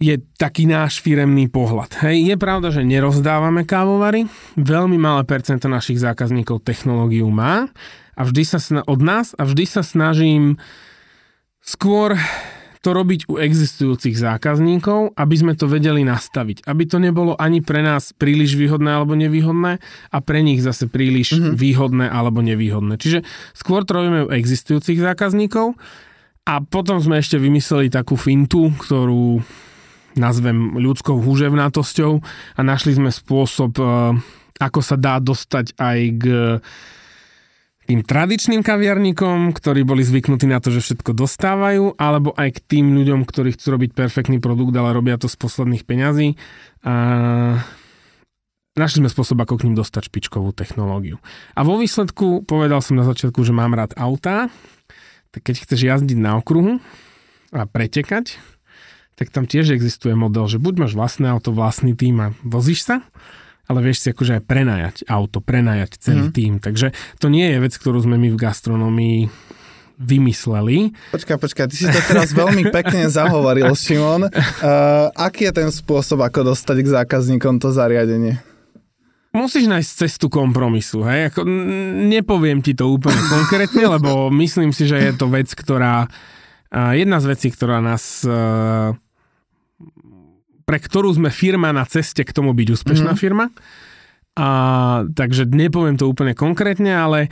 je taký náš firemný pohľad. Hej, je pravda, že nerozdávame kávovary, veľmi malé percento našich zákazníkov technológiu má a vždy sa sna- od nás a vždy sa snažím skôr to robiť u existujúcich zákazníkov, aby sme to vedeli nastaviť. Aby to nebolo ani pre nás príliš výhodné alebo nevýhodné a pre nich zase príliš mm-hmm. výhodné alebo nevýhodné. Čiže skôr to robíme u existujúcich zákazníkov a potom sme ešte vymysleli takú fintu, ktorú nazvem ľudskou húževnatosťou a našli sme spôsob, e, ako sa dá dostať aj k tým tradičným kaviarníkom, ktorí boli zvyknutí na to, že všetko dostávajú, alebo aj k tým ľuďom, ktorí chcú robiť perfektný produkt, ale robia to z posledných peňazí. A našli sme spôsob, ako k ním dostať špičkovú technológiu. A vo výsledku povedal som na začiatku, že mám rád autá, tak keď chceš jazdiť na okruhu a pretekať, tak tam tiež existuje model, že buď máš vlastné auto, vlastný tým a vozíš sa, ale vieš si akože aj prenajať auto, prenajať celý mm. tým. Takže to nie je vec, ktorú sme my v gastronomii vymysleli. Počkaj, počkaj, ty si to teraz veľmi pekne zahovoril, Šimon. Uh, (laughs) aký je ten spôsob, ako dostať k zákazníkom to zariadenie? Musíš nájsť cestu kompromisu, hej? Ako, nepoviem ti to úplne konkrétne, lebo myslím si, že je to vec, ktorá... Uh, jedna z vecí, ktorá nás uh, pre ktorú sme firma na ceste k tomu byť úspešná mm-hmm. firma. A, takže nepoviem to úplne konkrétne, ale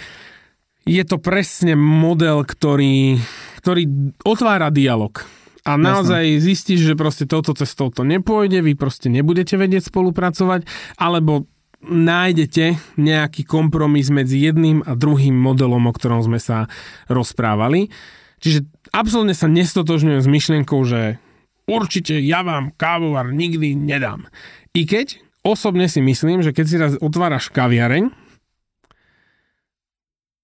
je to presne model, ktorý, ktorý otvára dialog. A naozaj Jasne. zistíš, že proste touto cestou to nepôjde, vy proste nebudete vedieť spolupracovať, alebo nájdete nejaký kompromis medzi jedným a druhým modelom, o ktorom sme sa rozprávali. Čiže absolútne sa nestotožňujem s myšlienkou, že určite ja vám kávovar nikdy nedám. I keď osobne si myslím, že keď si raz otváraš kaviareň,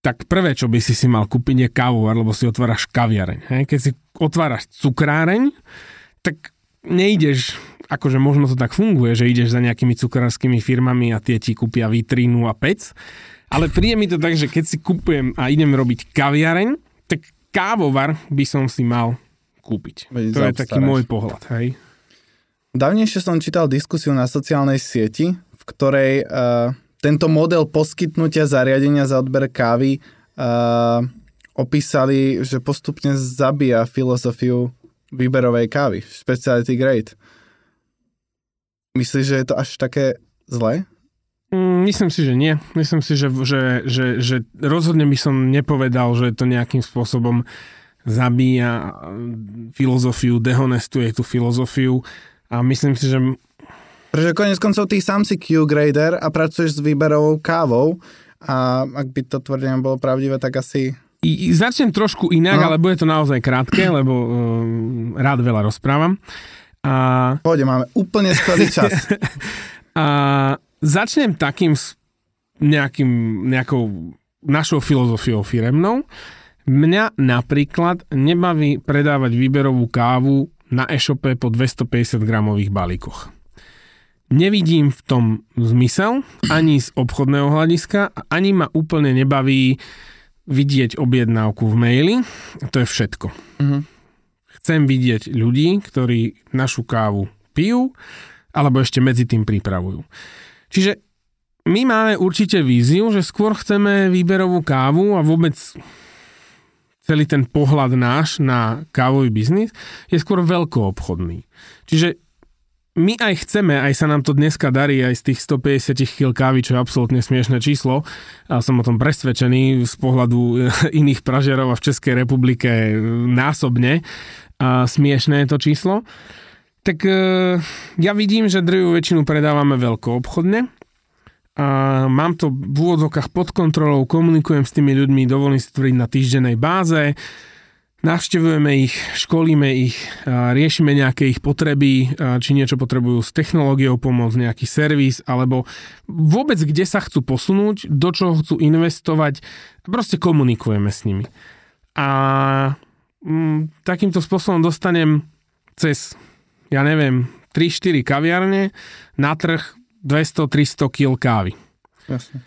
tak prvé, čo by si si mal kúpiť je kávovar, lebo si otváraš kaviareň. Hej? Keď si otváraš cukráreň, tak nejdeš, akože možno to tak funguje, že ideš za nejakými cukrárskymi firmami a tie ti kúpia vitrínu a pec, ale príde mi to tak, že keď si kúpujem a idem robiť kaviareň, tak kávovar by som si mal kúpiť. Veď to je taký môj pohľad, hej. Dávnejšie som čítal diskusiu na sociálnej sieti, v ktorej uh, tento model poskytnutia zariadenia za odber kávy uh, opísali, že postupne zabíja filozofiu výberovej kávy, speciality grade. Myslíš, že je to až také zlé? Mm, myslím si, že nie. Myslím si, že, že, že, že rozhodne by som nepovedal, že je to nejakým spôsobom zabíja filozofiu, dehonestuje tú filozofiu a myslím si, že... Pretože konec koncov ty sám si Q-grader a pracuješ s výberovou kávou a ak by to tvrdenie bolo pravdivé, tak asi... I, začnem trošku inak, no. ale bude to naozaj krátke, lebo um, rád veľa rozprávam. A... Pôjde, máme úplne skvelý čas. (laughs) a začnem takým nejakým, nejakou našou filozofiou firemnou. Mňa napríklad nebaví predávať výberovú kávu na e-shope po 250 gramových balíkoch. Nevidím v tom zmysel ani z obchodného hľadiska, ani ma úplne nebaví vidieť objednávku v maili. To je všetko. Mm-hmm. Chcem vidieť ľudí, ktorí našu kávu pijú, alebo ešte medzi tým pripravujú. Čiže my máme určite víziu, že skôr chceme výberovú kávu a vôbec celý ten pohľad náš na kávový biznis je skôr veľkoobchodný. Čiže my aj chceme, aj sa nám to dneska darí, aj z tých 150 kg kávy, čo je absolútne smiešné číslo, a som o tom presvedčený z pohľadu (laughs) iných pražiarov a v Českej republike násobne a smiešné je to číslo. Tak e, ja vidím, že druhú väčšinu predávame veľkoobchodne a mám to v úvodzokách pod kontrolou, komunikujem s tými ľuďmi, dovolím si tvoriť na týždennej báze. navštevujeme ich, školíme ich, riešime nejaké ich potreby, či niečo potrebujú s technológiou pomôcť, nejaký servis, alebo vôbec kde sa chcú posunúť, do čoho chcú investovať, proste komunikujeme s nimi. A mm, takýmto spôsobom dostanem cez, ja neviem, 3-4 kaviarne na trh 200-300 kg kávy. Jasne.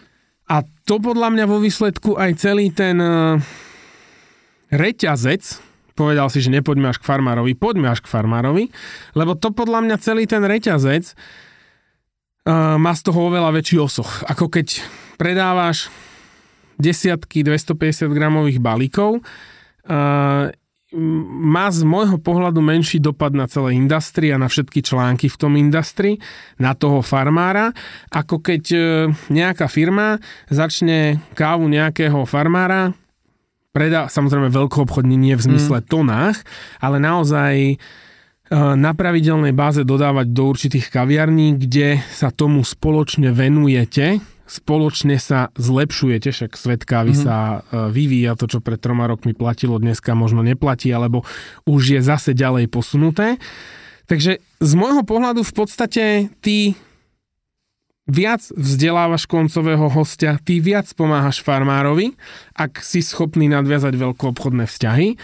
A to podľa mňa vo výsledku aj celý ten reťazec, povedal si, že nepoďme až k farmárovi, poďme až k farmárovi, lebo to podľa mňa celý ten reťazec uh, má z toho oveľa väčší osoch. Ako keď predávaš desiatky 250 gramových balíkov, uh, má z môjho pohľadu menší dopad na celé industrie a na všetky články v tom industrii, na toho farmára, ako keď uh, nejaká firma začne kávu nejakého farmára predá, samozrejme veľkoobchodne nie v zmysle mm. tonách, ale naozaj e, na pravidelnej báze dodávať do určitých kaviarní, kde sa tomu spoločne venujete, spoločne sa zlepšujete, však svet kávy mm. sa e, vyvíja, to, čo pred troma rokmi platilo, dneska možno neplatí, alebo už je zase ďalej posunuté. Takže z môjho pohľadu v podstate ty viac vzdelávaš koncového hostia, ty viac pomáhaš farmárovi, ak si schopný nadviazať veľkoobchodné vzťahy.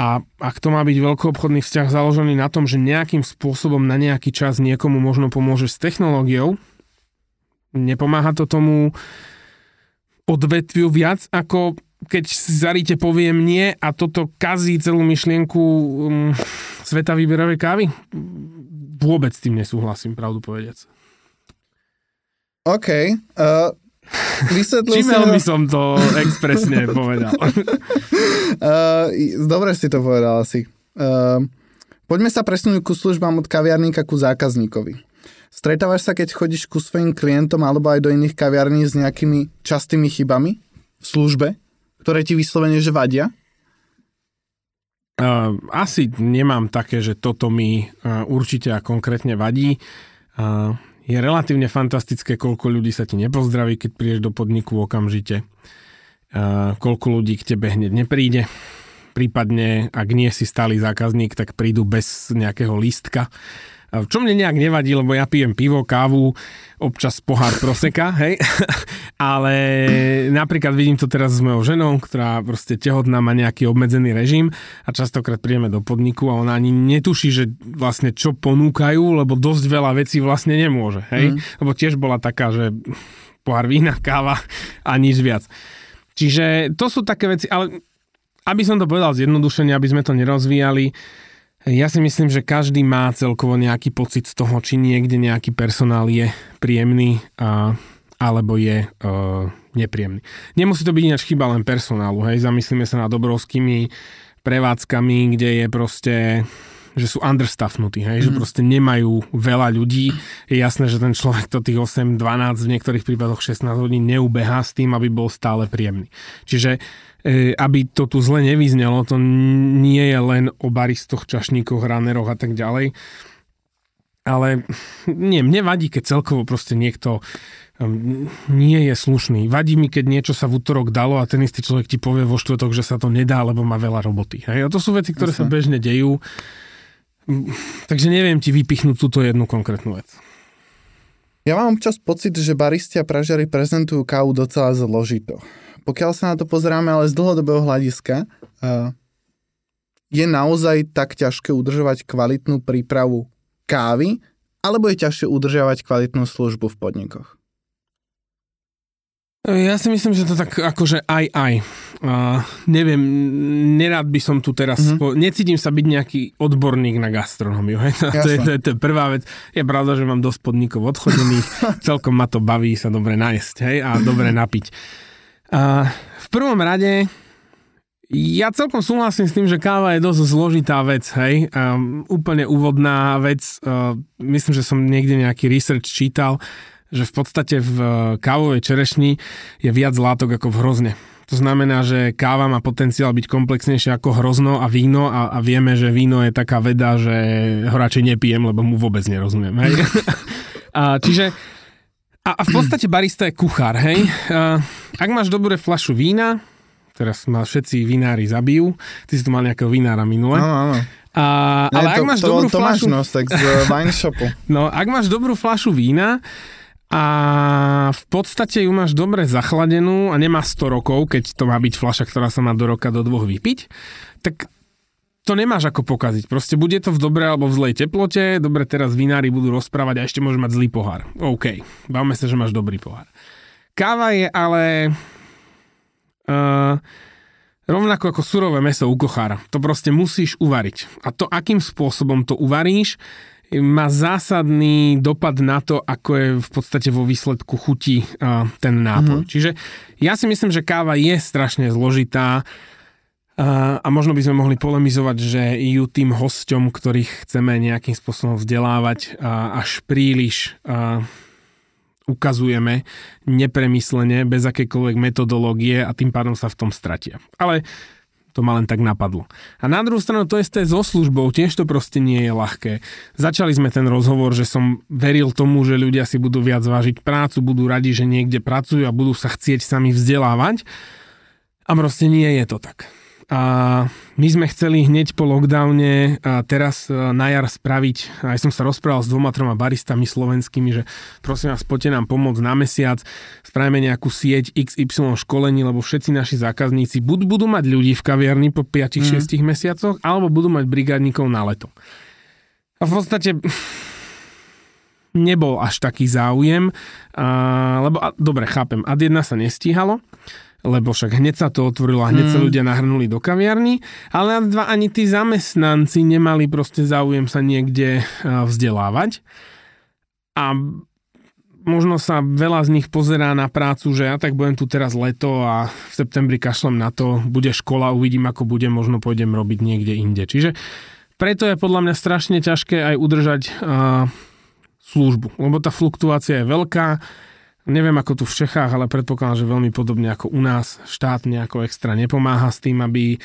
A ak to má byť veľkoobchodný vzťah založený na tom, že nejakým spôsobom na nejaký čas niekomu možno pomôžeš s technológiou, nepomáha to tomu odvetviu viac, ako keď Zarite poviem nie a toto kazí celú myšlienku um, sveta výberovej kávy? Vôbec s tým nesúhlasím, pravdu povedec. OK. Uh, vysvetlil veľmi som to expresne (laughs) povedal. uh, dobre si to povedal asi. Uh, poďme sa presunúť ku službám od kaviarníka ku zákazníkovi. Stretávaš sa, keď chodíš ku svojim klientom alebo aj do iných kaviarní s nejakými častými chybami v službe, ktoré ti vyslovene že vadia? Uh, asi nemám také, že toto mi uh, určite a konkrétne vadí. Uh, je relatívne fantastické, koľko ľudí sa ti nepozdraví, keď prídeš do podniku okamžite. Uh, koľko ľudí k tebe hneď nepríde. Prípadne, ak nie si stály zákazník, tak prídu bez nejakého lístka čo mne nejak nevadí, lebo ja pijem pivo, kávu, občas pohár proseka, (laughs) hej. Ale napríklad vidím to teraz s mojou ženou, ktorá proste tehotná má nejaký obmedzený režim a častokrát príjeme do podniku a ona ani netuší, že vlastne čo ponúkajú, lebo dosť veľa vecí vlastne nemôže, hej. Mm. Lebo tiež bola taká, že pohár vína, káva a nič viac. Čiže to sú také veci, ale aby som to povedal zjednodušene, aby sme to nerozvíjali, ja si myslím, že každý má celkovo nejaký pocit z toho, či niekde nejaký personál je príjemný a, alebo je uh, nepríjemný. Nemusí to byť ináč chyba len personálu, hej, zamyslíme sa nad obrovskými prevádzkami, kde je proste že sú understaffnutí, hej, mm. že proste nemajú veľa ľudí. Je jasné, že ten človek to tých 8, 12, v niektorých prípadoch 16 hodín neubehá s tým, aby bol stále príjemný. Čiže E, aby to tu zle nevyznelo, to nie je len o baristoch, čašníkoch, raneroch a tak ďalej. Ale nie, mne vadí, keď celkovo proste niekto um, nie je slušný. Vadí mi, keď niečo sa v útorok dalo a ten istý človek ti povie vo štvrtok, že sa to nedá, lebo má veľa roboty. Hej? A to sú veci, ktoré Jasne. sa bežne dejú. Takže neviem ti vypichnúť túto jednu konkrétnu vec. Ja mám občas pocit, že baristi a pražiari prezentujú kávu docela zložito pokiaľ sa na to pozeráme ale z dlhodobého hľadiska, je naozaj tak ťažké udržovať kvalitnú prípravu kávy, alebo je ťažšie udržiavať kvalitnú službu v podnikoch? Ja si myslím, že to tak akože aj aj. Uh, neviem, nerad by som tu teraz... Mm-hmm. Spo... Necítim sa byť nejaký odborník na gastronómiu. Hej? To, je, to, je, to je prvá vec. Je pravda, že mám dosť podnikov odchodených. (laughs) Celkom ma to baví sa dobre nájsť hej? a dobre napiť. Uh, v prvom rade ja celkom súhlasím s tým, že káva je dosť zložitá vec, hej. Um, úplne úvodná vec. Uh, myslím, že som niekde nejaký research čítal, že v podstate v kávovej čerešni je viac látok ako v hrozne. To znamená, že káva má potenciál byť komplexnejšia ako hrozno a víno a, a vieme, že víno je taká veda, že ho radšej nepijem, lebo mu vôbec nerozumiem. Hej? (laughs) a, čiže a, a v podstate barista je kuchár, hej? A, ak máš dobré flašu vína, teraz ma všetci vinári zabijú. Ty si tu mal nejakého vinára minule. Áno, áno. A, ale Ne, ak máš to, dobrú to máš fľašu... nosek z wine shopu. (laughs) No, ak máš dobrú fľašu vína a v podstate ju máš dobre zachladenú a nemá 100 rokov, keď to má byť fľaša, ktorá sa má do roka do dvoch vypiť, tak to nemáš ako pokaziť. Proste bude to v dobrej alebo v zlej teplote, dobre teraz vinári budú rozprávať a ešte môže mať zlý pohár. OK, bavme sa, že máš dobrý pohár. Káva je ale uh, rovnako ako surové meso u kochára. To proste musíš uvariť. A to, akým spôsobom to uvaríš, má zásadný dopad na to, ako je v podstate vo výsledku chutí ten nápoj. Mm-hmm. Čiže ja si myslím, že káva je strašne zložitá a možno by sme mohli polemizovať, že ju tým hosťom, ktorých chceme nejakým spôsobom vzdelávať, až príliš ukazujeme nepremyslene, bez akejkoľvek metodológie a tým pádom sa v tom stratia. Ale to ma len tak napadlo. A na druhú stranu to isté so službou, tiež to proste nie je ľahké. Začali sme ten rozhovor, že som veril tomu, že ľudia si budú viac vážiť prácu, budú radi, že niekde pracujú a budú sa chcieť sami vzdelávať. A proste nie je to tak. A my sme chceli hneď po lockdowne a teraz na jar spraviť, aj som sa rozprával s dvoma, troma baristami slovenskými, že prosím vás, poďte nám pomôcť na mesiac, spravíme nejakú sieť XY školení, lebo všetci naši zákazníci buď budú mať ľudí v kaviarni po 5-6 mm. mesiacoch, alebo budú mať brigádnikov na leto. A v podstate nebol až taký záujem, a, lebo, a, dobre, chápem, ad jedna sa nestíhalo, lebo však hneď sa to otvorilo a hneď mm. sa ľudia nahrnuli do kaviarny, ale dva ani tí zamestnanci nemali proste záujem sa niekde vzdelávať. A možno sa veľa z nich pozerá na prácu, že ja tak budem tu teraz leto a v septembri kašlem na to, bude škola, uvidím ako bude, možno pôjdem robiť niekde inde. Čiže preto je podľa mňa strašne ťažké aj udržať uh, službu, lebo tá fluktuácia je veľká. Neviem ako tu v Čechách, ale predpokladám, že veľmi podobne ako u nás štát nejako extra nepomáha s tým, aby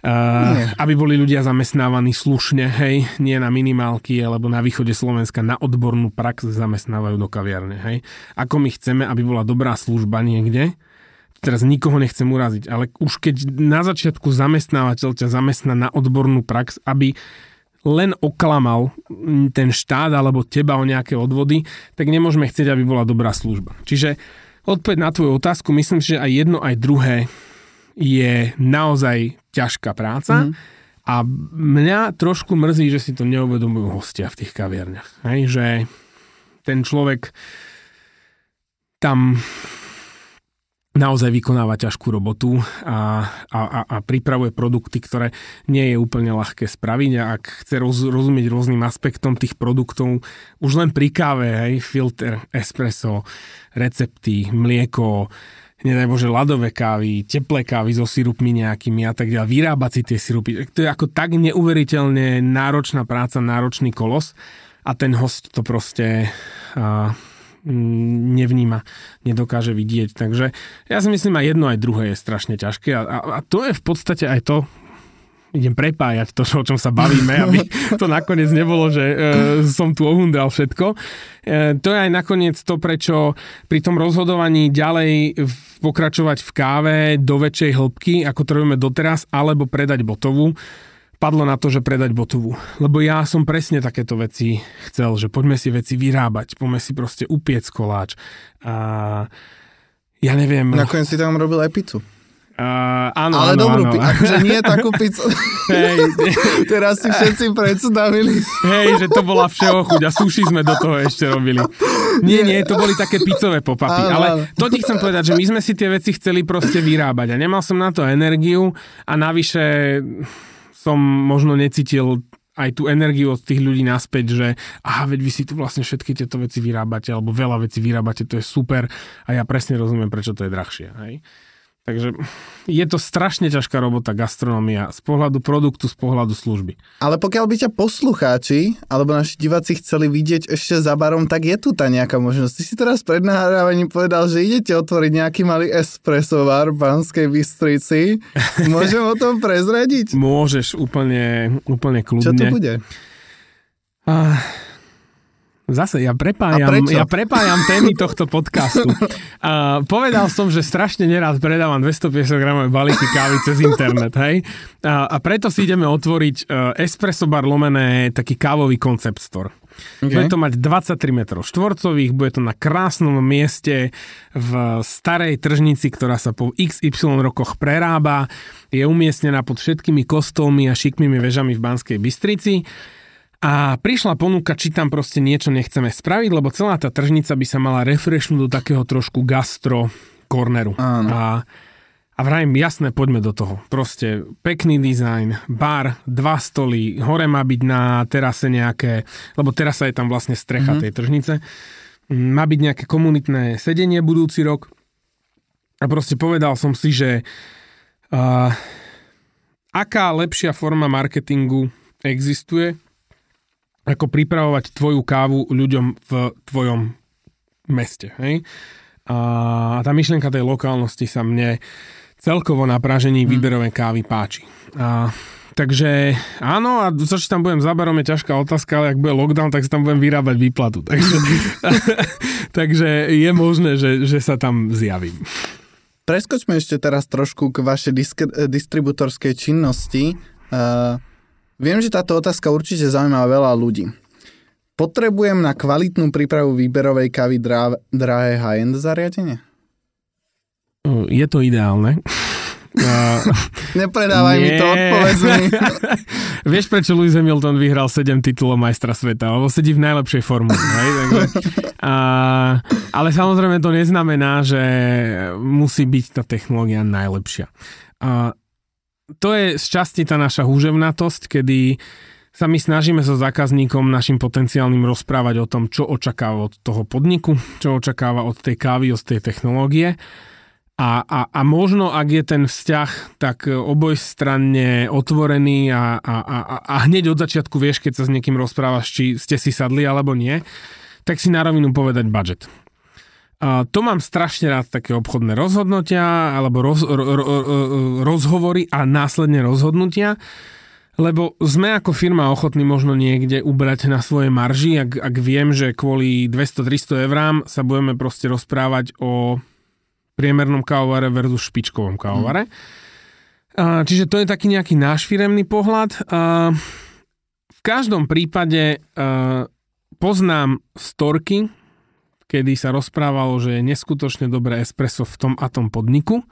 Uh, aby boli ľudia zamestnávaní slušne, hej, nie na minimálky, alebo na východe Slovenska na odbornú prax zamestnávajú do kaviarne, hej. Ako my chceme, aby bola dobrá služba niekde, teraz nikoho nechcem uraziť, ale už keď na začiatku zamestnávateľ ťa zamestná na odbornú prax, aby len oklamal ten štát alebo teba o nejaké odvody, tak nemôžeme chcieť, aby bola dobrá služba. Čiže odpoveď na tvoju otázku, myslím si, že aj jedno, aj druhé je naozaj ťažká práca mm. a mňa trošku mrzí, že si to neuvedomujú hostia v tých kaviarniach. Hej, že ten človek tam naozaj vykonáva ťažkú robotu a, a, a pripravuje produkty, ktoré nie je úplne ľahké spraviť a ak chce roz, rozumieť rôznym aspektom tých produktov, už len pri káve, hej, filter, espresso, recepty, mlieko, nedaj Bože, ľadové kávy, teplé kávy so sirupmi nejakými a tak ďalej, vyrábať si tie sirupy. To je ako tak neuveriteľne náročná práca, náročný kolos a ten host to proste uh, nevníma, nedokáže vidieť. Takže ja si myslím, aj jedno, aj druhé je strašne ťažké a, a to je v podstate aj to, idem prepájať to, o čom sa bavíme, aby (laughs) to nakoniec nebolo, že e, som tu ohundal všetko. E, to je aj nakoniec to, prečo pri tom rozhodovaní ďalej pokračovať v káve do väčšej hĺbky, ako to robíme doteraz, alebo predať botovú, padlo na to, že predať botovú. Lebo ja som presne takéto veci chcel, že poďme si veci vyrábať, poďme si proste upiec koláč. A ja neviem... Nakoniec si tam robil aj pizzu. Uh, áno, Ale áno, dobrú áno. akože nie (laughs) takú pizzu. Hej, (laughs) Teraz si všetci predstavili. hej, že to bola všeho chuť a suši sme do toho ešte robili. Nie, nie, to boli také pizzové popapy. Ale to ti chcem povedať, že my sme si tie veci chceli proste vyrábať a nemal som na to energiu a navyše som možno necítil aj tú energiu od tých ľudí naspäť, že aha, veď vy si tu vlastne všetky tieto veci vyrábate, alebo veľa vecí vyrábate, to je super a ja presne rozumiem, prečo to je drahšie. Hej? Takže je to strašne ťažká robota gastronomia z pohľadu produktu, z pohľadu služby. Ale pokiaľ by ťa poslucháči alebo naši diváci chceli vidieť ešte za barom, tak je tu tá nejaká možnosť. Ty si teraz pred nahrávaním povedal, že idete otvoriť nejaký malý espresso bar v Banskej Bystrici. (laughs) Môžem o tom prezradiť? Môžeš úplne, úplne kľudne. Čo to bude? Ah, Zase, ja prepájam, ja prepájam témy tohto podcastu. (laughs) A povedal som, že strašne nerád predávam 250 gramové balíky kávy cez internet, hej? A, a preto si ideme otvoriť uh, espresso bar lomené taký kávový concept store. Okay. Bude to mať 23 metrov štvorcových, bude to na krásnom mieste v starej tržnici, ktorá sa po XY rokoch prerába. Je umiestnená pod všetkými kostolmi a šikmými vežami v Banskej Bystrici. A prišla ponuka, či tam proste niečo nechceme spraviť, lebo celá tá tržnica by sa mala refreshnúť do takého trošku gastro korneru. A, a vrajím, jasné, poďme do toho. Proste pekný dizajn, bar, dva stoly, hore má byť na terase nejaké, lebo terasa je tam vlastne strecha mm-hmm. tej tržnice. Má byť nejaké komunitné sedenie budúci rok. A proste povedal som si, že uh, aká lepšia forma marketingu existuje, ako pripravovať tvoju kávu ľuďom v tvojom meste. Hej? A tá myšlienka tej lokálnosti sa mne celkovo na pražení hmm. výberovej kávy páči. A, takže áno, a čo tam budem za barom je ťažká otázka, ale ak bude lockdown, tak si tam budem vyrábať výplatu. Takže, (laughs) takže je možné, že, že sa tam zjavím. Preskočme ešte teraz trošku k vašej disk- distributorskej činnosti. Uh, Viem, že táto otázka určite zaujíma veľa ľudí. Potrebujem na kvalitnú prípravu výberovej kávy drá, drahé high-end zariadenie? Je to ideálne. (laughs) Nepredávaj Nie. mi to, odpovedz mi. (laughs) Vieš, prečo Lewis Hamilton vyhral 7 titulov majstra sveta? Lebo sedí v najlepšej forme. (laughs) a, ale samozrejme to neznamená, že musí byť tá technológia najlepšia. A, to je z časti tá naša húževnatosť, kedy sa my snažíme so zákazníkom, našim potenciálnym rozprávať o tom, čo očakáva od toho podniku, čo očakáva od tej kávy, od tej technológie. A, a, a možno, ak je ten vzťah tak obojstranne otvorený a, a, a, a hneď od začiatku vieš, keď sa s niekým rozprávaš, či ste si sadli alebo nie, tak si na rovinu povedať budget. To mám strašne rád také obchodné rozhodnutia alebo roz, ro, ro, ro, rozhovory a následne rozhodnutia, lebo sme ako firma ochotní možno niekde ubrať na svoje marži, ak, ak viem, že kvôli 200-300 eurám sa budeme proste rozprávať o priemernom kávovare versus špičkovom kávovare. Hmm. Čiže to je taký nejaký náš firemný pohľad. V každom prípade poznám storky, kedy sa rozprávalo, že je neskutočne dobré espresso v tom a tom podniku.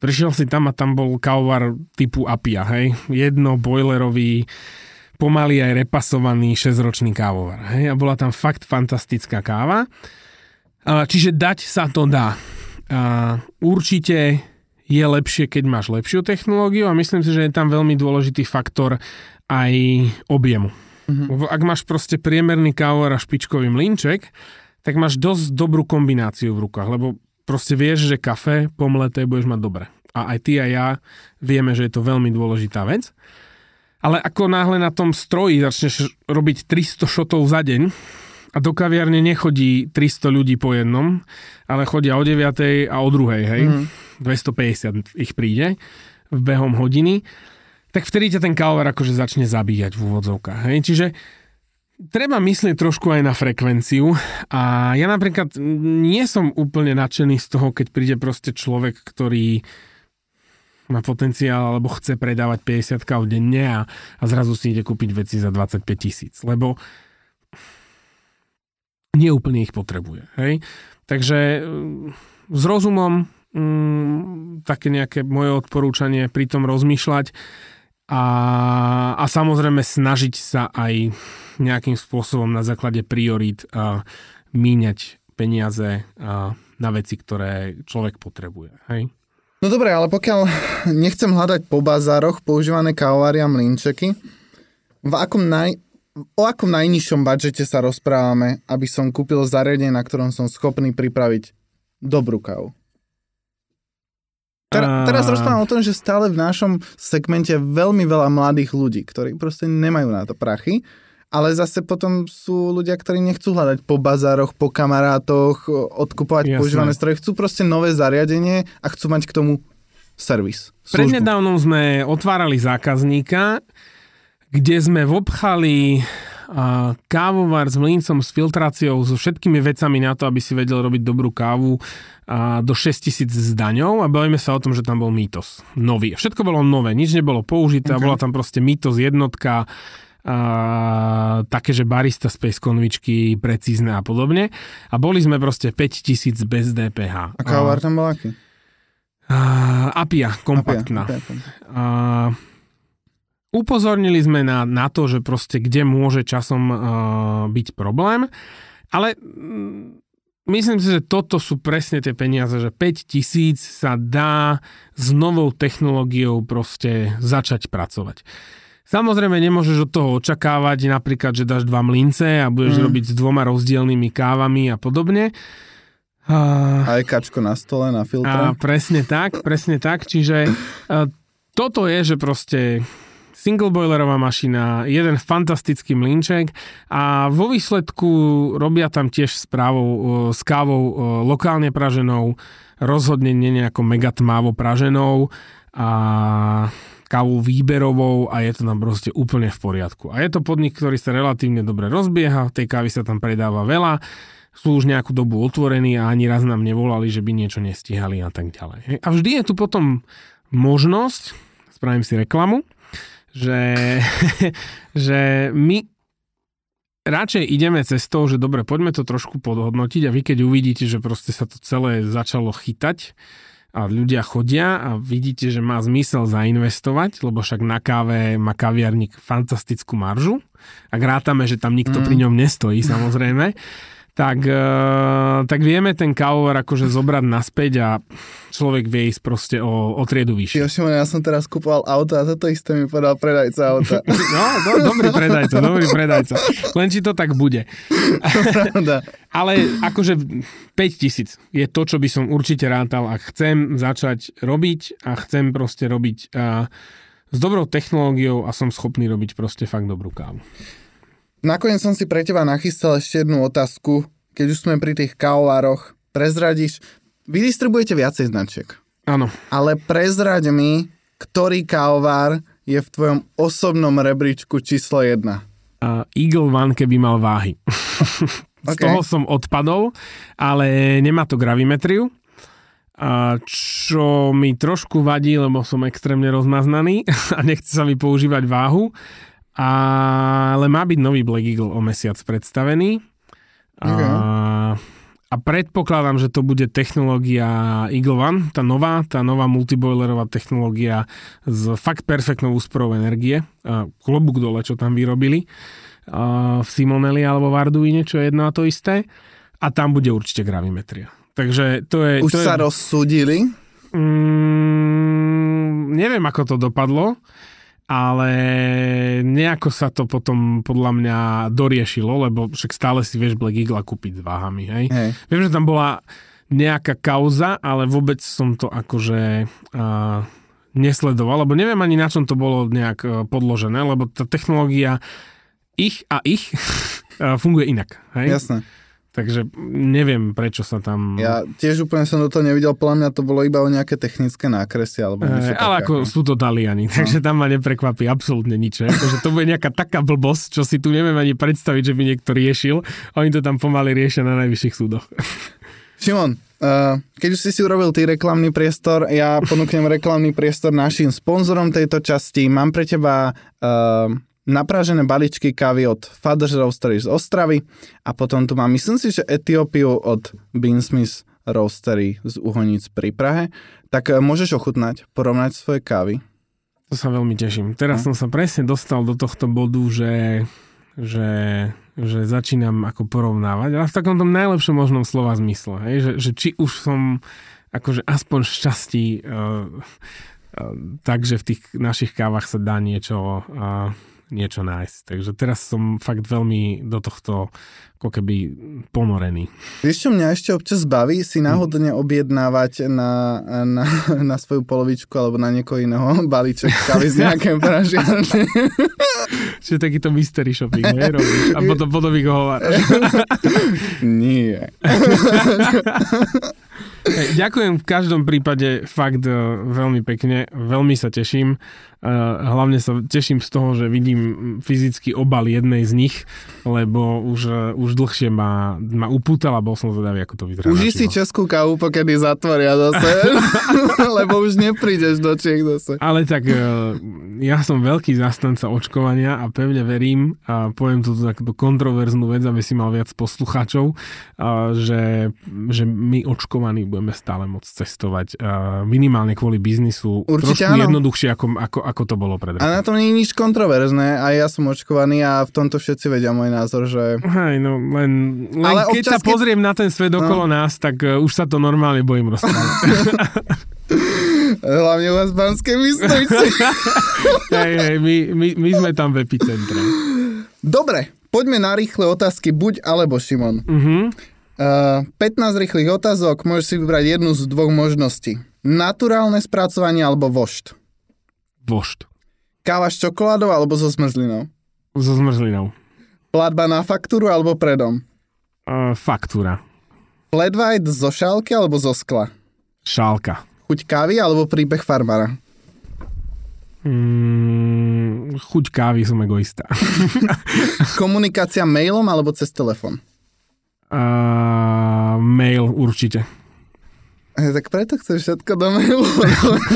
Prišiel si tam a tam bol kávovar typu Apia, hej. Jedno boilerový, pomaly aj repasovaný 6-ročný kávovar. Hej? A bola tam fakt fantastická káva. Čiže dať sa to dá. Určite je lepšie, keď máš lepšiu technológiu a myslím si, že je tam veľmi dôležitý faktor aj objemu. Mm-hmm. Ak máš proste priemerný kávovar a špičkový mlinček, tak máš dosť dobrú kombináciu v rukách, lebo proste vieš, že kafe pomleté budeš mať dobre. A aj ty a ja vieme, že je to veľmi dôležitá vec. Ale ako náhle na tom stroji začneš robiť 300 šotov za deň a do kaviarne nechodí 300 ľudí po jednom, ale chodia o 9 a o druhej, hej. Mm. 250 ich príde v behom hodiny, tak vtedy ťa ten kalvar akože začne zabíjať v úvodzovkách. Hej. Čiže treba myslieť trošku aj na frekvenciu a ja napríklad nie som úplne nadšený z toho, keď príde proste človek, ktorý má potenciál alebo chce predávať 50 káv denne a, a zrazu si ide kúpiť veci za 25 tisíc, lebo neúplne ich potrebuje. Hej? Takže mm, s rozumom mm, také nejaké moje odporúčanie pri tom rozmýšľať a, a samozrejme snažiť sa aj nejakým spôsobom na základe priorít a, míňať peniaze a, na veci, ktoré človek potrebuje. Hej? No dobre, ale pokiaľ nechcem hľadať po bazároch používané kávovary a mlinčeky, v akom naj, o akom najnižšom budžete sa rozprávame, aby som kúpil zariadenie, na ktorom som schopný pripraviť dobrú kávu? Ter, teraz rozprávam o tom, že stále v našom segmente veľmi veľa mladých ľudí, ktorí proste nemajú na to prachy, ale zase potom sú ľudia, ktorí nechcú hľadať po bazároch, po kamarátoch, odkupovať Jasné. používané stroje, chcú proste nové zariadenie a chcú mať k tomu servis. Prednedávnom sme otvárali zákazníka, kde sme vobchali kávovar s mlíncom, s filtráciou, so všetkými vecami na to, aby si vedel robiť dobrú kávu a do 6000 s daňou a bavíme sa o tom, že tam bol mýtos. Nový. Všetko bolo nové, nič nebolo použité okay. a bola tam proste mýtos jednotka, a, také, že barista space konvičky, precízne a podobne. A boli sme proste 5000 bez DPH. A kávovar tam bol aký? A, Apia, kompaktná. Apia, Apia. A, upozornili sme na, na to, že proste kde môže časom uh, byť problém, ale mm, myslím si, že toto sú presne tie peniaze, že 5 tisíc sa dá s novou technológiou proste začať pracovať. Samozrejme nemôžeš od toho očakávať napríklad, že dáš dva mlince a budeš mm. robiť s dvoma rozdielnymi kávami a podobne. A... Aj kačko na stole, na filtre. A presne tak, presne tak. Čiže uh, toto je, že proste single boilerová mašina, jeden fantastický mlinček a vo výsledku robia tam tiež správou, e, s kávou e, lokálne praženou, rozhodne nie nejako mega tmávo praženou a kávu výberovou a je to tam proste úplne v poriadku. A je to podnik, ktorý sa relatívne dobre rozbieha, tej kávy sa tam predáva veľa, sú už nejakú dobu otvorení a ani raz nám nevolali, že by niečo nestihali a tak ďalej. A vždy je tu potom možnosť, spravím si reklamu, že, (laughs) že my radšej ideme cestou, že dobre, poďme to trošku podhodnotiť a vy keď uvidíte, že proste sa to celé začalo chytať a ľudia chodia a vidíte, že má zmysel zainvestovať, lebo však na káve má kaviarník fantastickú maržu a grátame, že tam nikto mm. pri ňom nestojí samozrejme, tak, uh, tak vieme ten kávovar akože zobrať naspäť a človek vie ísť proste o, o triedu vyššie. Jo, ja som teraz kupoval auto a toto isté mi povedal predajca auta. (laughs) No, do, dobrý predajca, dobrý predajca. Len či to tak bude. Ale akože 5 tisíc je to, čo by som určite rátal a chcem začať robiť a chcem proste robiť uh, s dobrou technológiou a som schopný robiť proste fakt dobrú kávu. Nakoniec som si pre teba nachystal ešte jednu otázku. Keď už sme pri tých kávovároch, prezradíš, vy distribujete viacej značiek. Áno. Ale prezraď mi, ktorý kávovár je v tvojom osobnom rebríčku číslo 1. Uh, Eagle One, keby mal váhy. (laughs) Z okay. toho som odpadol, ale nemá to gravimetriu, a čo mi trošku vadí, lebo som extrémne rozmaznaný (laughs) a nechce sa mi používať váhu ale má byť nový Black Eagle o mesiac predstavený. Okay. A, a predpokladám, že to bude technológia Eagle One, tá nová, tá nová multiboilerová technológia s fakt perfektnou úsporou energie. A klobúk dole, čo tam vyrobili a v Simonelli alebo v Arduine, čo je jedno a to isté. A tam bude určite gravimetria. Takže to je... Už to sa je... rozsúdili? Mm, neviem, ako to dopadlo ale nejako sa to potom podľa mňa doriešilo, lebo však stále si vieš Black Eagle kúpiť s váhami, hej? hej. Viem, že tam bola nejaká kauza, ale vôbec som to akože uh, nesledoval, lebo neviem ani na čom to bolo nejak uh, podložené, lebo tá technológia ich a ich uh, (laughs) funguje inak, hej? Jasné. Takže neviem, prečo sa tam... Ja tiež úplne som do toho nevidel, podľa mňa to bolo iba o nejaké technické nákresy alebo e, Ale ako sú to Taliani, no. takže tam ma neprekvapí absolútne nič. Takže to bude nejaká taká blbosť, čo si tu neviem ani predstaviť, že by niekto riešil. Oni to tam pomaly riešia na najvyšších súdoch. Šimon, uh, keď už si si urobil tý reklamný priestor, ja ponúknem reklamný priestor našim sponzorom tejto časti. Mám pre teba uh, napražené baličky kávy od Father's Roastery z Ostravy a potom tu mám, myslím si, že Etiópiu od Beansmith Roastery z Uhoníc pri Prahe. Tak e, môžeš ochutnať, porovnať svoje kávy. To sa veľmi teším. Teraz no. som sa presne dostal do tohto bodu, že, že, že začínam ako porovnávať, ale v takom tom najlepšom možnom slova zmysle. Hej? Že, že či už som akože aspoň šťastí uh, uh, takže v tých našich kávach sa dá niečo uh, niečo nájsť. Takže teraz som fakt veľmi do tohto ako keby ponorený. Vieš, čo mňa ešte občas baví, si náhodne objednávať na, na, na svoju polovičku alebo na niekoho iného balíček kávy z (laughs) nejaké pražiarne. Čiže takýto mystery shopping, ne, robíš? A potom, potom ich hovoríš. Nie. (laughs) Ďakujem v každom prípade fakt e, veľmi pekne, veľmi sa teším hlavne sa teším z toho, že vidím fyzický obal jednej z nich, lebo už, už dlhšie ma, ma upútala, bol som zvedavý, ako to vyzerá. Uži si českú kávu, pokedy zatvoria zase, (laughs) lebo už neprídeš do Čech zase. Ale tak e, ja som veľký zastanca očkovania a pevne verím, a poviem tu takú kontroverznú vec, aby si mal viac poslucháčov, že, že my očkovaní budeme stále môcť cestovať minimálne kvôli biznisu Určite trošku áno. jednoduchšie, ako, ako, ako to bolo pred. A na tom nie je nič kontroverzné a ja som očkovaný a v tomto všetci vedia môj názor, že... Hej, no len, len Ale keď občas, sa pozriem keď... na ten svet okolo no. nás, tak uh, už sa to normálne bojím rozprávať. (laughs) Hlavne u vás v Banskej Bystrici. (laughs) hej, hej, my, my, my sme tam v epicentre. Dobre, poďme na rýchle otázky, buď alebo Šimon. Uh-huh. Uh, 15 rýchlych otázok, môžeš si vybrať jednu z dvoch možností. Naturálne spracovanie alebo vošt? Vošt. Káva s čokoládou alebo so zmrzlinou? So zmrzlinou. Platba na faktúru alebo predom? Uh, faktúra. Flat white zo šálky alebo zo skla? Šálka. Chuť kávy alebo príbeh farmára? Mm, chuť kávy, som egoista. (laughs) Komunikácia mailom alebo cez telefon? Uh, mail určite. Ja, tak preto chceš všetko do mailu.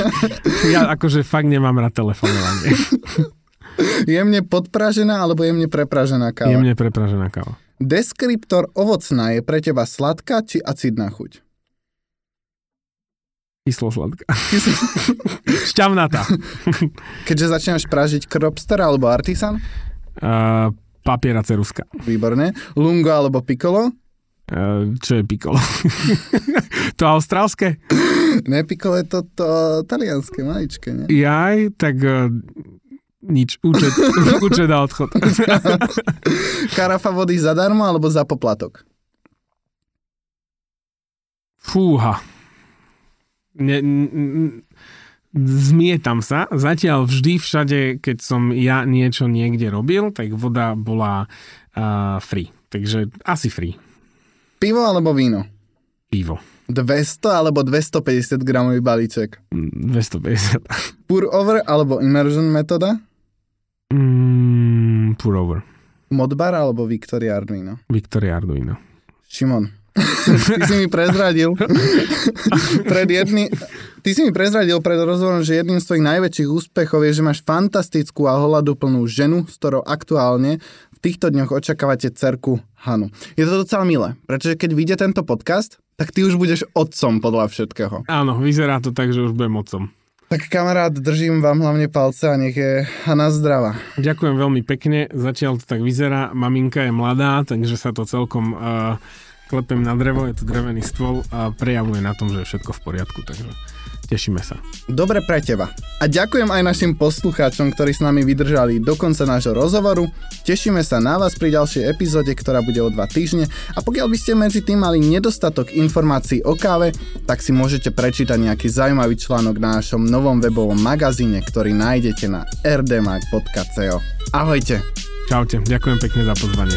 (laughs) ja akože fakt nemám rád telefonovanie. (laughs) jemne podpražená alebo jemne prepražená káva? Jemne prepražená káva. Deskriptor ovocná je pre teba sladká či acidná chuť? Kyslo sladká. Kyslo... (laughs) Šťavnatá. (laughs) Keďže začínaš pražiť kropster alebo artisan? Uh, papiera ceruska. Výborné. Lungo alebo piccolo? Uh, čo je piccolo? (laughs) to austrálske? Ne, piccolo je to, to talianské, maličké, ne? Jaj, tak uh, nič, účet, účet a odchod. Karafa vody zadarmo alebo za poplatok? Fúha. Ne, n- zmietam sa. Zatiaľ vždy všade, keď som ja niečo niekde robil, tak voda bola uh, free. Takže asi free. Pivo alebo víno? Pivo. 200 alebo 250 gramový balíček? 250. Pour over alebo immersion metóda? Mm, pour over. Modbar alebo Victoria Arduino? Victoria Arduino. Šimon, (laughs) ty si mi prezradil pred jedný, ty si mi prezradil pred rozhovorom, že jedným z tvojich najväčších úspechov je, že máš fantastickú a hľaduplnú ženu, s ktorou aktuálne týchto dňoch očakávate cerku Hanu. Je to docela milé, pretože keď vyjde tento podcast, tak ty už budeš otcom podľa všetkého. Áno, vyzerá to tak, že už budem otcom. Tak kamarát, držím vám hlavne palce a nech je Hana zdravá. Ďakujem veľmi pekne, zatiaľ to tak vyzerá. Maminka je mladá, takže sa to celkom uh, klepem na drevo, je to drevený stôl a prejavuje na tom, že je všetko v poriadku, takže Tešíme sa. Dobre pre teba. A ďakujem aj našim poslucháčom, ktorí s nami vydržali do konca nášho rozhovoru. Tešíme sa na vás pri ďalšej epizóde, ktorá bude o dva týždne. A pokiaľ by ste medzi tým mali nedostatok informácií o káve, tak si môžete prečítať nejaký zaujímavý článok na našom novom webovom magazíne, ktorý nájdete na rdmag.co. Ahojte. Čaute, ďakujem pekne za pozvanie.